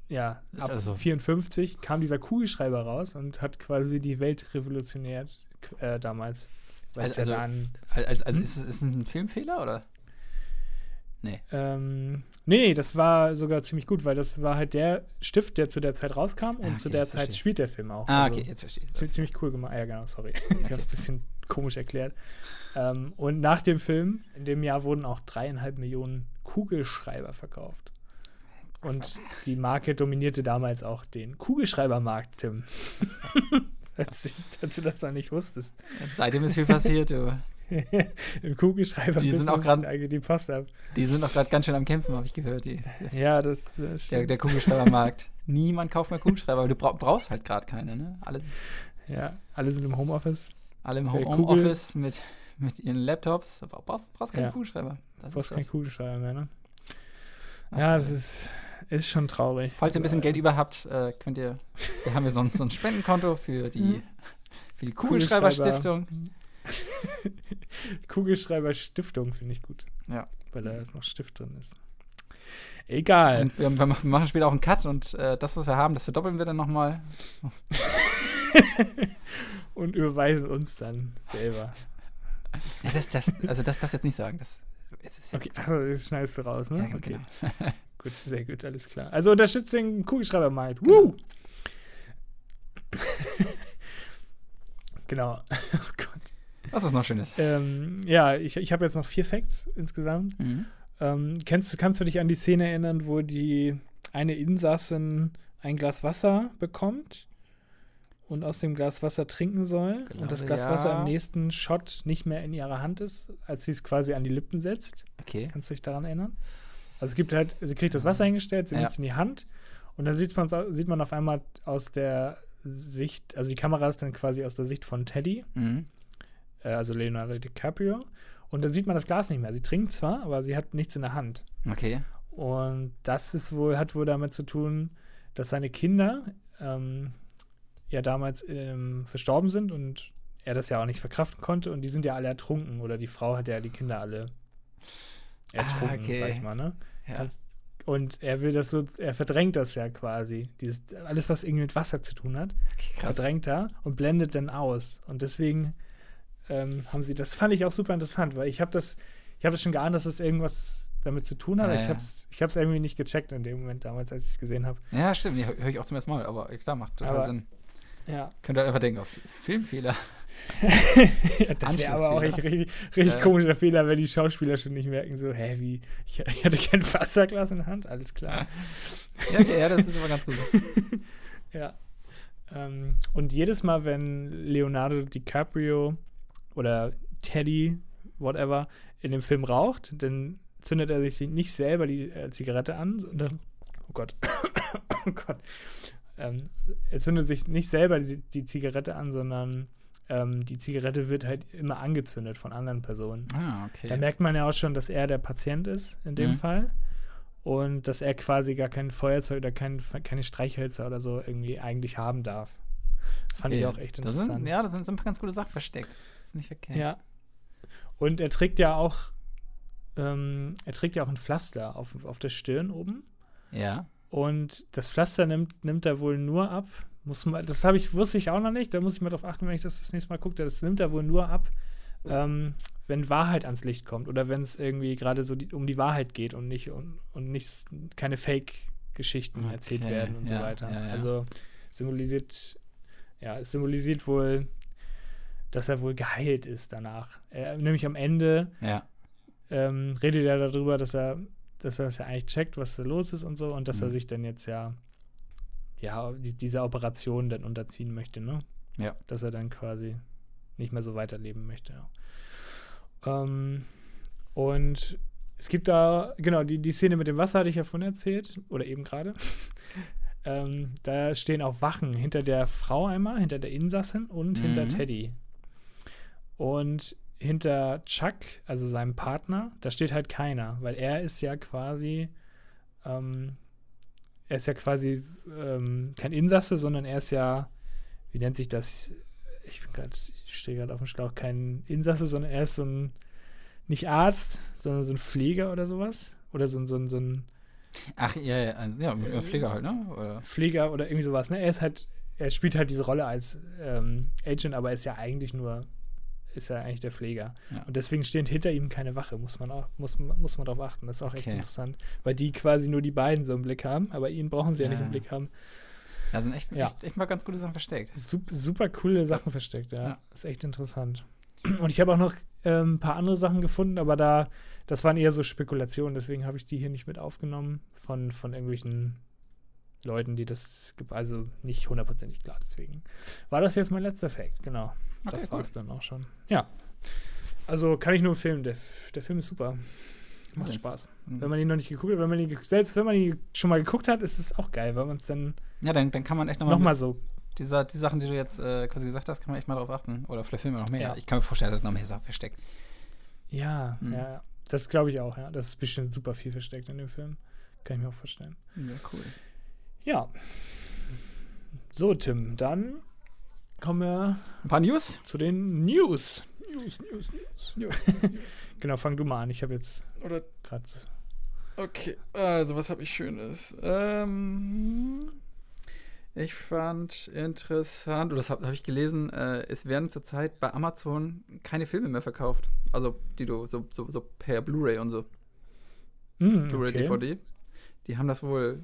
ja, Ist ab also- 54 kam dieser Kugelschreiber raus und hat quasi die Welt revolutioniert äh, damals. Also- ja dann Also, also Hm? ist, es- ist es ein Filmfehler oder? Nee. Ähm, nee, nee, das war sogar ziemlich gut, weil das war halt der Stift, der zu der Zeit rauskam und Ah, zu okay, der Zeit spielt der Film auch. Ah, Also, okay, jetzt verstehe ich. zie- Ziemlich cool gemacht. Ah, ja, genau, sorry. Ich habe es ein bisschen komisch erklärt. Ähm, und nach dem Film, in dem Jahr wurden auch dreieinhalb Millionen Kugelschreiber verkauft. Und die Marke dominierte damals auch den Kugelschreibermarkt, Tim. Falls du- falls du das noch nicht wusstest. Seitdem ist viel passiert, du. Im Kugelschreiber Die sind auch eigentlich die Post ab. Die sind doch gerade ganz schön am Kämpfen, habe ich gehört. Die, die, Ja, das äh, der, der Kugelschreibermarkt. Niemand kauft mehr Kugelschreiber, weil du brauch, brauchst halt gerade keine, ne? Alle, Ja, alle sind im Homeoffice. alle im Kugel- Homeoffice mit, mit ihren Laptops. Du brauchst, brauchst keinen Ja. Kugelschreiber. Das brauchst keinen das. Kugelschreiber mehr, ne? Ach, Ja, das ist, ist schon traurig. Falls ihr ein bisschen Also, Geld über habt, äh, könnt ihr, wir haben hier so ein, so ein Spendenkonto für die, für die Kugelschreiber. Kugelschreiberstiftung. Kugelschreiber Stiftung finde ich gut. Ja. Weil da noch Stift drin ist. Egal. Und wir, wir machen- später auch einen Cut und äh, das, was wir haben, das verdoppeln wir dann nochmal. Und überweisen uns dann selber. Das, das, also das, das jetzt nicht sagen. Das, ist ja, Okay, also das schneidest du raus, ne? ja, okay, genau. gut, sehr gut, alles klar. Also unterstützt den Kugelschreibermarkt. Woo! genau. Oh Gott. Was ist noch Schönes? Ähm, ja, ich, ich habe jetzt noch vier Facts insgesamt. Mhm. Ähm, kennst, kannst du dich an die Szene erinnern, wo die eine Insassin ein Glas Wasser bekommt und aus dem Glas Wasser trinken soll und das Glaube, Glas ja. Wasser im nächsten Shot nicht mehr in ihrer Hand ist, als sie es quasi an die Lippen setzt? Okay. Kannst du dich daran erinnern? Also es gibt halt, sie kriegt das Wasser hingestellt, sie Ja. nimmt es in die Hand und dann sieht, man's, au- sieht man auf einmal aus der Sicht, also die Kamera ist dann quasi aus der Sicht von Teddy, Mhm. Äh, also Leonardo DiCaprio. Und dann sieht man das Glas nicht mehr. Sie trinkt zwar, aber sie hat nichts in der Hand. Okay. Und das ist wohl, hat wohl damit zu tun, dass seine Kinder ähm, ja damals ähm, verstorben sind und er das ja auch nicht verkraften konnte und die sind ja alle ertrunken oder die Frau hat ja die Kinder alle ertrunken, Ah, okay. sag ich mal, ne? Ja. Und er will das so, er verdrängt das ja quasi. Dieses, alles, was irgendwie mit Wasser zu tun hat, okay verdrängt er und blendet dann aus. Und deswegen ähm, haben sie, das fand ich auch super interessant, weil ich habe das, ich habe das schon geahnt, dass das irgendwas damit zu tun hat, aber Ja, ich ja. habe es ich hab's irgendwie nicht gecheckt in dem Moment damals, als ich es gesehen habe. Ja, stimmt. Höre hör ich auch zum ersten Mal. Aber klar, macht total Aber- Sinn. Ja. Könnt ihr einfach denken, auf Filmfehler. ja das wäre aber auch Anschlussfehler. richtig, richtig Ja. komischer Fehler, wenn die Schauspieler schon nicht merken, so, hä, wie, ich, ich hatte kein Wasserglas in der Hand, alles klar. Ja, okay, ja, das ist aber ganz gut. Ja. Ähm, und jedes Mal, wenn Leonardo DiCaprio oder Teddy, whatever, in dem Film raucht, dann zündet er sich nicht selber die äh, Zigarette an, sondern, oh Gott, oh Gott, ähm, er zündet sich nicht selber die, die Zigarette an, sondern ähm, die Zigarette wird halt immer angezündet von anderen Personen. Ah, okay. Da merkt man ja auch schon, dass er der Patient ist in dem Mhm. Fall. Und dass er quasi gar kein Feuerzeug oder kein, keine Streichhölzer oder so irgendwie eigentlich haben darf. Das fand ich Okay. auch echt interessant. Sind, ja, da sind so ein paar ganz gute Sachen versteckt. Ist nicht verkehrt. Ja. Und er trägt ja auch, ähm, er trägt ja auch ein Pflaster auf, auf der Stirn oben. Ja. Und das Pflaster nimmt, nimmt er wohl nur ab. Muss man, das habe ich, wusste ich auch noch nicht. Da muss ich mal drauf achten, wenn ich das das nächste Mal gucke. Das nimmt er wohl nur ab, ähm, wenn Wahrheit ans Licht kommt oder wenn es irgendwie gerade so die, um die Wahrheit geht und nicht und, und nicht keine Fake-Geschichten Okay, erzählt werden und ja, so weiter. ja, ja. Also symbolisiert, ja, es symbolisiert wohl, dass er wohl geheilt ist danach. Er, nämlich am Ende Ja. ähm, redet er darüber, dass er, dass er das ja eigentlich checkt, was da los ist und so, und dass er Mhm. sich dann jetzt ja, ja, die, dieser Operation dann unterziehen möchte, ne? Ja. Dass er dann quasi nicht mehr so weiterleben möchte. Ja. Ähm, und es gibt da, genau, die, die Szene mit dem Wasser hatte ich ja von erzählt, oder eben gerade. ähm, da stehen auch Wachen hinter der Frau einmal, hinter der Insassin und hinter Mhm. Teddy. Und hinter Chuck, also seinem Partner, da steht halt keiner, weil er ist ja quasi, ähm, er ist ja quasi ähm, kein Insasse, sondern er ist ja, wie nennt sich das? Ich bin gerade, ich stehe gerade auf dem Schlauch, kein Insasse, sondern er ist so ein, nicht Arzt, sondern so ein Pfleger oder sowas. Oder so, ein- so, ein- so ein Ach, ja, ja, ja, ja Pfleger halt, ne? Oder? Pfleger oder irgendwie sowas. Ne? Er ist halt, er spielt halt diese Rolle als ähm, Agent, aber ist ja eigentlich nur, ist ja eigentlich der Pfleger. Ja. Und deswegen steht hinter ihm keine Wache, muss man auch, muss, muss man darauf achten. Das ist auch echt Okay. interessant. Weil die quasi nur die beiden so im Blick haben, aber ihn brauchen sie ja, nicht Ja. im Blick haben. Da sind echt, echt, echt mal ganz gute Sachen versteckt. Super, super coole Sachen versteckt, ja. Ist echt interessant. Und ich habe auch noch ähm, ein paar andere Sachen gefunden, aber da, das waren eher so Spekulationen, deswegen habe ich die hier nicht mit aufgenommen von, von irgendwelchen Leuten, die das, ge- also nicht hundertprozentig klar, deswegen war das jetzt mein letzter Fact, genau. Das Okay, war cool. es dann auch schon. Ja. Also kann ich nur empfehlen, der, der Film ist super. Macht Okay. Spaß. Mhm. Wenn man ihn noch nicht geguckt hat, wenn man ihn, selbst wenn man ihn schon mal geguckt hat, ist es auch geil, weil man es dann Ja, dann, dann kann man echt nochmal nochmal so die, die Sachen, die du jetzt äh, quasi gesagt hast, kann man echt mal drauf achten. Oder vielleicht filmen wir noch mehr. Ja. Ich kann mir vorstellen, dass noch mehr Sachen versteckt. Ja, Mhm. ja. Das glaube ich auch, ja. Das ist bestimmt super viel versteckt in dem Film. Kann ich mir auch vorstellen. Ja, cool. Ja. So, Tim, dann kommen wir Ein paar News? zu den News. News, News, News. genau, fang du mal an. Ich habe jetzt Oder gerade. Okay, also was habe ich Schönes? Ähm, Ich fand interessant, oder das habe hab ich gelesen, äh, es werden zurzeit bei Amazon keine Filme mehr verkauft. Also, die du so, so, so per Blu-ray und so. Mm, Blu-ray, okay. DVD. Die haben das wohl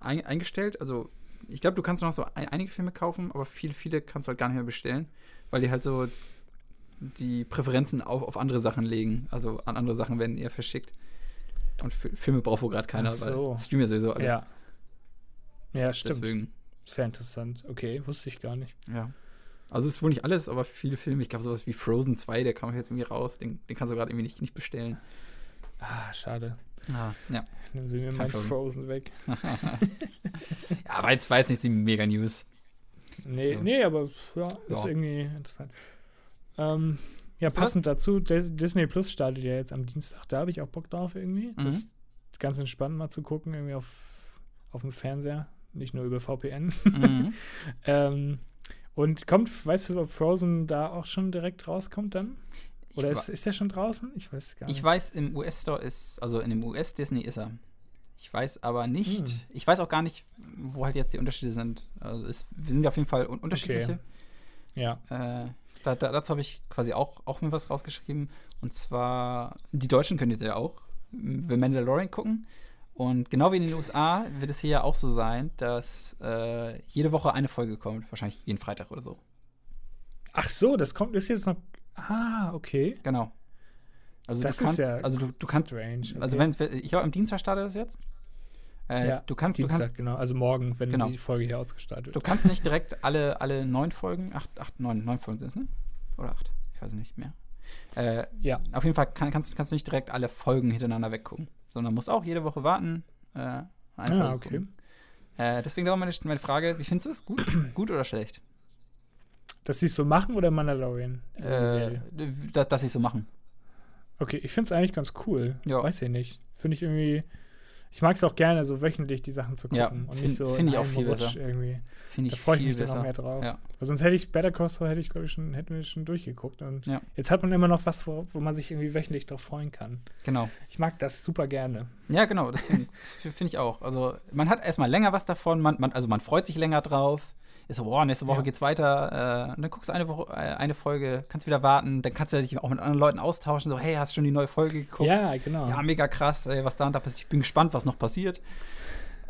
ein, eingestellt. Also, ich glaube, du kannst noch so ein, einige Filme kaufen, aber viele, viele kannst du halt gar nicht mehr bestellen, weil die halt so die Präferenzen auf, auf andere Sachen legen. Also, an andere Sachen werden eher verschickt. Und Fi- Filme braucht wohl gerade keiner, Ach so. weil Streamer sowieso alle. Ja. Ja, stimmt. Deswegen, Sehr interessant. Okay, wusste ich gar nicht. ja. Also, es ist wohl nicht alles, aber viele Filme. Ich glaube, sowas wie Frozen 2, der kam jetzt irgendwie raus. Den, den kannst du gerade irgendwie nicht, nicht bestellen. Ah, schade. Ah, ja. Nehmen Sie mir Kein mein Frozen. Frozen weg. ja, aber jetzt war jetzt nicht die Mega-News. Nee, So. nee, aber ja, ist Ja. irgendwie interessant. Ähm, ja, So. passend dazu, Dis- Disney Plus startet ja jetzt am Dienstag. Da habe ich auch Bock drauf irgendwie. Das Mhm. ist ganz entspannt mal zu gucken, irgendwie auf, auf dem Fernseher, nicht nur über VPN. Mhm. ähm, und kommt, weißt du, ob Frozen da auch schon direkt rauskommt dann? Oder ist, ist der schon draußen? Ich weiß gar nicht. ich weiß, im US-Store ist, also in dem US-Disney ist er. Ich weiß aber nicht, Hm. ich weiß auch gar nicht, wo halt jetzt die Unterschiede sind. Also es, wir sind ja auf jeden Fall un unterschiedliche. Ja. Äh, da, da, dazu habe ich quasi auch, auch mir was rausgeschrieben. Und zwar, die Deutschen können jetzt ja auch The Mandalorian gucken. Und genau wie in den USA wird es hier ja auch so sein, dass äh, jede Woche eine Folge kommt. Wahrscheinlich jeden Freitag oder so. Ach so, das kommt, ist jetzt noch. Ah, okay. Genau. Also Das du ist kannst, ja also du, du kannst, Strange. Okay. also wenn, ich glaube am Dienstag startet das jetzt. Äh, ja, du kannst, du Dienstag, kannst, genau. Also morgen, wenn Genau. die Folge hier ausgestartet du wird. kannst nicht direkt alle, alle neun Folgen, acht, acht, neun, neun Folgen sind es, ne? Oder acht? Ich weiß nicht mehr. Äh, Ja. auf jeden Fall kann, kannst, kannst du nicht direkt alle Folgen hintereinander weggucken, sondern musst auch jede Woche warten. Äh, Ah, Folge okay. gucken. Äh, deswegen da meine, meine Frage, wie findest du es? Gut? Gut oder schlecht? Dass sie es so machen oder Mandalorian? Äh, dass, dass sie es so machen. Okay, ich finde es eigentlich ganz cool. Ja. Weiß ich nicht. Finde ich irgendwie. Ich mag es auch gerne, so wöchentlich die Sachen zu gucken. Ja, und find- nicht so find in ich auch viel Rutsch besser. irgendwie. Finde Da ich freue ich mich dann besser. noch mehr drauf. Ja. Weil sonst hätte ich Better Call Saul hätte ich, glaube ich, schon, hätten wir schon durchgeguckt. Und Ja. jetzt hat man immer noch was, wo, wo man sich irgendwie wöchentlich drauf freuen kann. Genau. Ich mag das super gerne. Ja, genau, das finde find ich auch. Also, man hat erstmal länger was davon, man, man, also man freut sich länger drauf. Ist so, boah, nächste Woche Ja. geht's weiter. Äh, und dann guckst du eine, Woche, äh, eine Folge, kannst wieder warten, dann kannst du dich auch mit anderen Leuten austauschen. So, hey, hast du schon die neue Folge geguckt? Ja, genau. Ja, mega krass, ey, was da und da passiert. Ich bin gespannt, was noch passiert.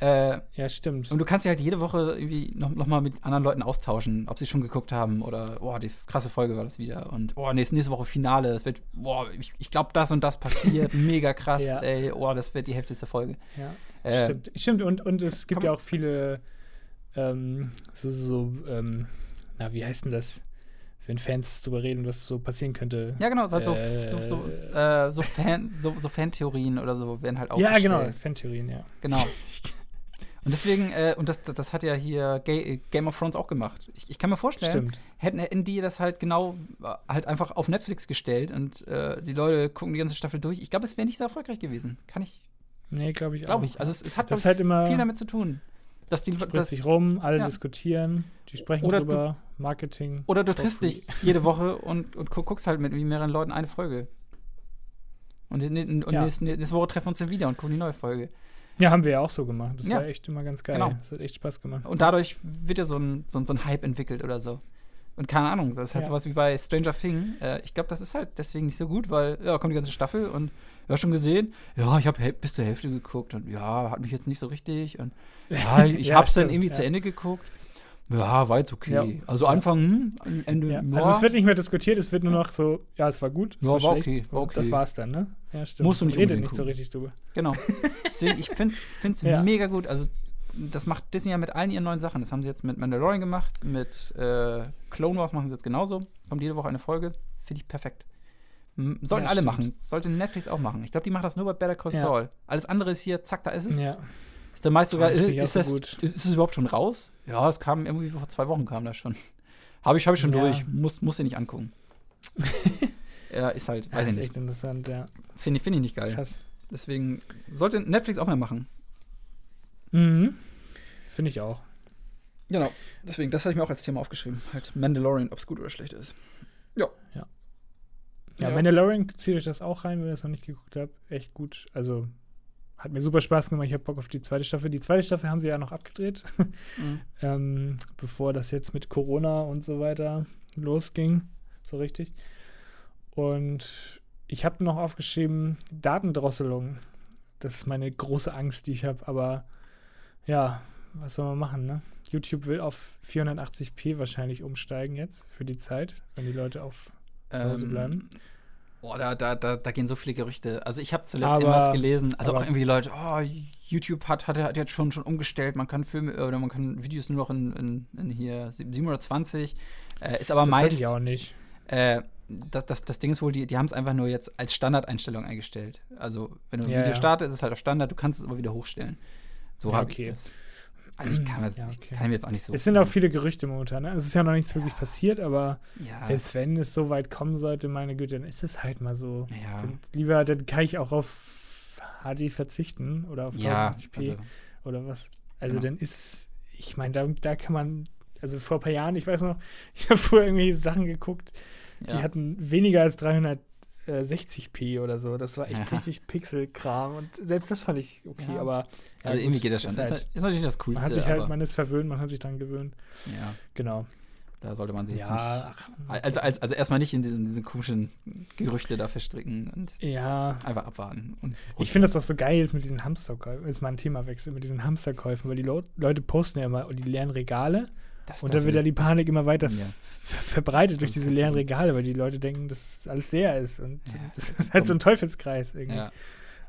Äh, Ja, stimmt. und du kannst dich halt jede Woche irgendwie noch, noch mal mit anderen Leuten austauschen, ob sie schon geguckt haben oder, boah, die krasse Folge war das wieder. Und, boah, nächste, nächste Woche Finale, es wird, boah, ich, ich glaube, das und das passiert, mega krass, Ja. ey, boah, das wird die heftigste Folge. Ja, Äh, stimmt. Stimmt, und, und es gibt ja auch viele, ähm, so, so ähm, na, wie heißt denn das? Wenn Fans darüber reden, was so passieren könnte. Ja, genau, halt so, Äh, so, so, äh, so, Fan, so, so Fantheorien oder so werden halt auch Ja, genau, Fantheorien, ja. Genau. Und deswegen, äh, und das, das hat ja hier Ga Game of Thrones auch gemacht. Ich, ich kann mir vorstellen, Stimmt. hätten, hätten die das halt genau äh, halt einfach auf Netflix gestellt und äh, die Leute gucken die ganze Staffel durch. Ich glaube, es wäre nicht so erfolgreich gewesen. Kann ich, Nee, glaube ich auch. glaube ich. Also es, es hat das glaub halt immer, viel damit zu tun. Dass die, spricht dass, sich rum, alle Ja. diskutieren, die sprechen Oder du- drüber, Marketing. oder du triffst dich jede Woche und, und gu- guckst halt mit mehreren Leuten eine Folge. Und, und Ja. nächste, nächste Woche treffen wir uns dann wieder und gucken die neue Folge. Ja, haben wir ja auch so gemacht. Das Ja. war echt immer ganz geil. Genau. Das hat echt Spaß gemacht. Und dadurch wird ja so ein, so, ein- so ein Hype entwickelt oder so. Und keine Ahnung, das ist halt Ja. sowas wie bei Stranger Thing. Äh, ich glaube, das ist halt deswegen nicht so gut, weil, ja, kommt die ganze Staffel und ja, schon gesehen. Ja, ich habe bis zur Hälfte geguckt und ja, hat mich jetzt nicht so richtig. Und ja, ich Ja, hab's dann stimmt, irgendwie ja. zu Ende geguckt. Ja, war jetzt okay. Ja. Also Anfang, hm, Ende, Ja. Also es wird nicht mehr diskutiert, es wird nur noch so, ja, es war gut, es war, war schlecht. okay, war und Das okay. war's dann, ne? Ja, stimmt. Musst du nicht redet unbedingt nicht so richtig drüber. Genau. Deswegen, ich finde es Ja. mega gut. Also, das macht Disney ja mit allen ihren neuen Sachen. Das haben sie jetzt mit Mandalorian gemacht, mit äh, Clone Wars machen sie jetzt genauso. Kommt jede Woche eine Folge. Finde ich perfekt. Sollten Ja, alle stimmt. machen. Sollte Netflix auch machen. Ich glaube, die machen das nur bei Better Call Ja. Saul. Alles andere ist hier, zack, da ist es. Ja. Ist dann meist sogar, Ah, das ich ist, so das, ist, ist es überhaupt schon raus? Ja, es kam irgendwie vor zwei Wochen kam das schon. Habe ich, hab ich schon durch. Muss, muss ich nicht angucken. ja, ist halt, Das weiß ich ist nicht. echt interessant, ja. Finde ich, find ich nicht geil. Krass. Deswegen sollte Netflix auch mehr machen. Mhm. Finde ich auch. Genau, deswegen, das hatte ich mir auch als Thema aufgeschrieben. Halt Mandalorian, ob es gut oder schlecht ist. Ja, Ja. Mandalorian zieht euch das auch rein, wenn ihr das noch nicht geguckt habt. Echt gut. Also hat mir super Spaß gemacht. Ich habe Bock auf die zweite Staffel. Die zweite Staffel haben sie ja noch abgedreht, Mhm. ähm, bevor das jetzt mit Corona und so weiter losging. So richtig. Und ich habe noch aufgeschrieben, Datendrosselung. Das ist meine große Angst, die ich habe. Aber ja, was soll man machen, ne? YouTube will auf 480p wahrscheinlich umsteigen jetzt für die Zeit, wenn die Leute auf zu Hause bleiben. Boah, da, da, da, da gehen so viele Gerüchte. Also ich habe zuletzt Aber- irgendwas gelesen, also auch irgendwie Leute, oh, YouTube hat, hat, hat jetzt schon, schon umgestellt, man kann Filme oder man kann Videos nur noch in, in, in hier 720. Äh, ist aber das meist. ich auch nicht. Äh, das, das, das Ding ist wohl, die, die haben es einfach nur jetzt als Standardeinstellung eingestellt. Also, wenn du ein Ja, Video ja. startest, ist es halt auf Standard, du kannst es aber wieder hochstellen. So Ja, habe okay. ich das. Also, ich kann, mir- Ja, ich okay. kann mir jetzt auch nicht so. Es sind auch viele Gerüchte momentan. Ne? Es ist ja noch nichts wirklich passiert, aber ja, selbst wenn es so weit kommen sollte, meine Güte, dann ist es halt mal so. ja, Dann lieber, dann kann ich auch auf HD verzichten oder auf ja 1080p also, oder was. Also Genau. dann ist, ich meine, da, da kann man, also vor ein paar Jahren, ich weiß noch, ich habe vorher irgendwelche Sachen geguckt, die ja. hatten weniger als 360p oder so. Das war echt Ja. richtig Pixelkram und selbst das fand ich okay, Ja. aber ja, Also gut, irgendwie geht das schon. Ist Ist, halt, ist natürlich das Coolste. man hat sich halt, man ist verwöhnt, man hat sich dran gewöhnt. ja, Genau. da sollte man sich jetzt Ja, ach, nicht. Also, als, also erstmal nicht in diesen, diesen komischen Gerüchte da verstricken und ja. einfach abwarten. Und Ich finde das doch so geil jetzt mit diesen Hamsterkäufen. Ist mal ein Themawechsel mit diesen Hamsterkäufen, weil die Leute posten ja immer die leeren Regale das, und dann wird ja die Panik immer weiter Ja. verbreitet durch diese leeren. Regale, weil die Leute denken, dass alles leer ist. Und Ja, das das ist halt so ein Teufelskreis irgendwie. Ja.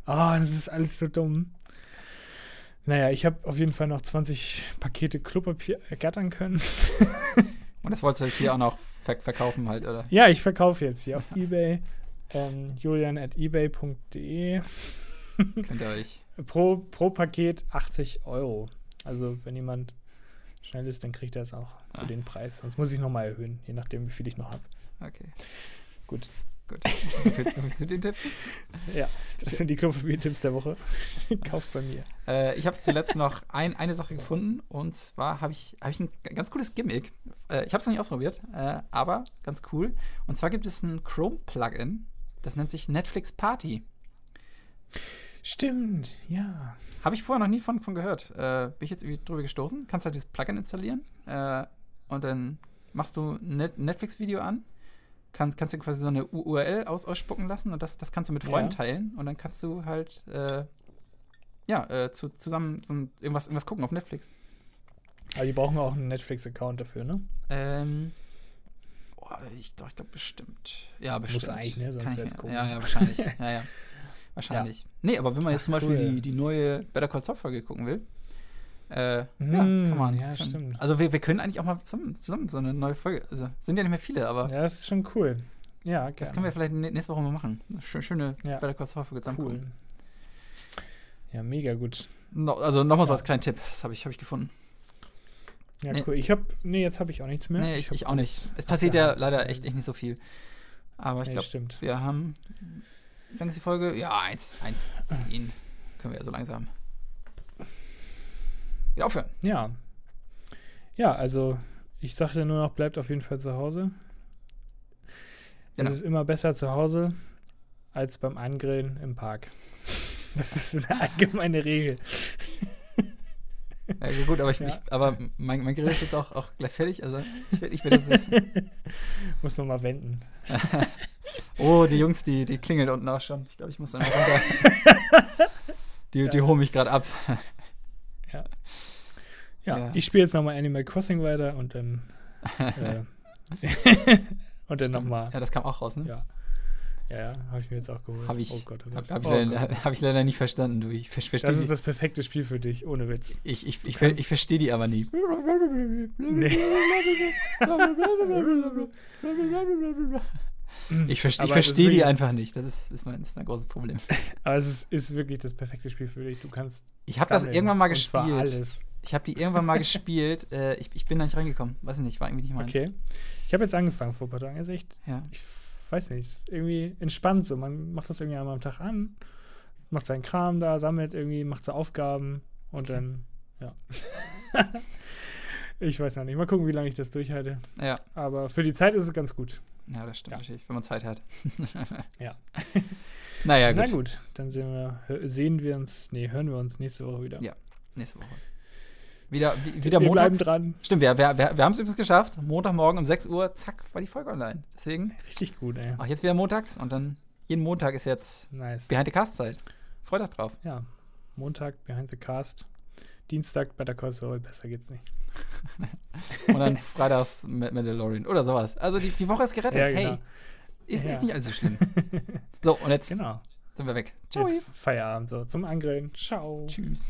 Oh, das ist alles so dumm. Naja, ich habe auf jeden Fall noch 20 Pakete Klopapier ergattern können. Und das wolltest du jetzt hier auch noch ver verkaufen halt, oder? Ja, ich verkaufe jetzt hier auf Ebay. Ähm, julian at ebay.de. Könnt ihr euch. Pro, pro Paket 80 Euro. Also, wenn jemand schnell ist, dann kriegt er es auch für Ah. den Preis. Sonst muss ich es nochmal erhöhen, je nachdem, wie viel ich noch habe. Okay. Gut. Gut. Zu den Tipps. Ja, das sind die Klopapier-Tipps der Woche. Kauft bei mir. Äh, ich habe zuletzt noch ein, eine Sache gefunden und zwar habe ich, hab ich ein ganz cooles Gimmick. Äh, ich habe es noch nicht ausprobiert, äh, aber ganz cool. Und zwar gibt es ein Chrome-Plugin, das nennt sich Netflix Party. Stimmt, ja. Habe ich vorher noch nie von, von gehört. Äh, bin ich jetzt irgendwie drüber gestoßen. Kannst halt dieses Plugin installieren äh, und dann machst du ein Net Netflix-Video an. Kann, kannst du quasi so eine URL aus, ausspucken lassen und das, das kannst du mit Freunden Ja. teilen und dann kannst du halt äh, ja, äh, zu, zusammen so irgendwas, irgendwas gucken auf Netflix. Aber die brauchen auch einen Netflix-Account dafür, ne? Ähm, oh, ich doch, ich glaube bestimmt. Ja, bestimmt. eigentlich, ne? Sonst ich- wär's komisch. Ja, ja, wahrscheinlich. ja, ja. Wahrscheinlich. Nee, aber wenn man jetzt Ach, zum Beispiel cool. die, die neue Better Call Saul Folge gucken will, äh, Mm, ja, kann man. ja, kann. stimmt. Also wir, wir können eigentlich auch mal zusammen, zusammen so eine neue Folge. Also sind ja nicht mehr viele, aber Ja, das ist schon cool. Ja, gerne. das können wir vielleicht nä- nächste Woche mal machen. Eine schö- schöne Ja. Better Call Saul Folge zusammen cool. gucken. Ja, mega gut. No, also nochmal so Ja. als kleinen Tipp, das habe ich, hab ich gefunden. Ja, Nee. cool. Ich habe, nee, jetzt habe ich auch nichts mehr. nee, ich, ich auch nicht. Es passiert ja leider echt, echt nicht so viel. Aber ich Nee, glaube, wir haben. Wie lange ist die Folge? Ja, 1, 1, 10. Können wir ja so langsam. Wieder aufhören. Ja. Ja, also ich sagte nur noch, bleibt auf jeden Fall zu Hause. Genau. Es ist immer besser zu Hause als beim Angrillen im Park. Das ist eine allgemeine Regel. Ja, gut, aber, ich, Ja. ich, aber mein, mein Grill ist jetzt auch, auch gleich fertig. Also ich, ich will das nicht. Muss noch mal wenden. Oh, die Jungs, die, die klingeln unten auch schon. Ich glaube, ich muss mal runter. Die, die Ja. holen mich gerade ab. Ja, Ja. ich spiele jetzt noch mal Animal Crossing weiter und dann äh, und dann noch mal. Ja, das kam auch raus, ne? Ja, ja, ja habe ich mir jetzt auch geholt. Habe ich, oh Gott, oh hab, Gott. hab ich, Oh leider, Gott. hab ich leider nicht verstanden. Du, ich ver- verstehe Das ist die, das perfekte Spiel für dich, ohne Witz. ich, ich, ich, ich verstehe die aber nie. Nee. Ich, ich Aber das ist verstehe die einfach nicht. Das ist, ist, mein, ist ein großes Problem. Aber es ist, ist wirklich das perfekte Spiel für dich. Du kannst. Ich habe das irgendwann mal gespielt. Ich habe die irgendwann mal gespielt. Äh, ich, ich bin da nicht reingekommen. Weiß ich nicht, war irgendwie nicht meins. Okay. Ich habe jetzt angefangen vor ein paar Tagen. Ist echt, Ja. ich weiß nicht, ist irgendwie entspannt so. Man macht das irgendwie einmal am Tag an, macht seinen Kram da, sammelt irgendwie, macht so Aufgaben und dann, ja. ich weiß noch nicht. Mal gucken, wie lange ich das durchhalte. Ja. Aber für die Zeit ist es ganz gut. Ja, das stimmt Ja. natürlich, wenn man Zeit hat. Ja. naja, gut. Na gut, dann sehen wir, sehen wir uns, nee, hören wir uns nächste Woche wieder. Ja. Nächste Woche. Wieder, wie- wieder wir bleiben montags. dran. Stimmt, wir, wir, wir, wir haben es übrigens geschafft. Montagmorgen um 6 Uhr, zack, war die Folge online. Deswegen, Richtig gut, ey. auch jetzt wieder montags und dann jeden Montag ist jetzt Nice. Behind the Cast Zeit. Freut euch drauf. Ja, Montag Behind the Cast. Dienstag Better Call Saul, besser geht's nicht. Und dann freitags mit Mandalorian oder sowas. Also die, die Woche ist gerettet. Ja, Hey, genau. ist, Ja. ist nicht allzu schlimm. So, und jetzt Genau. sind wir weg. Ciao. Jetzt Feierabend so zum Angrillen. Ciao. Tschüss.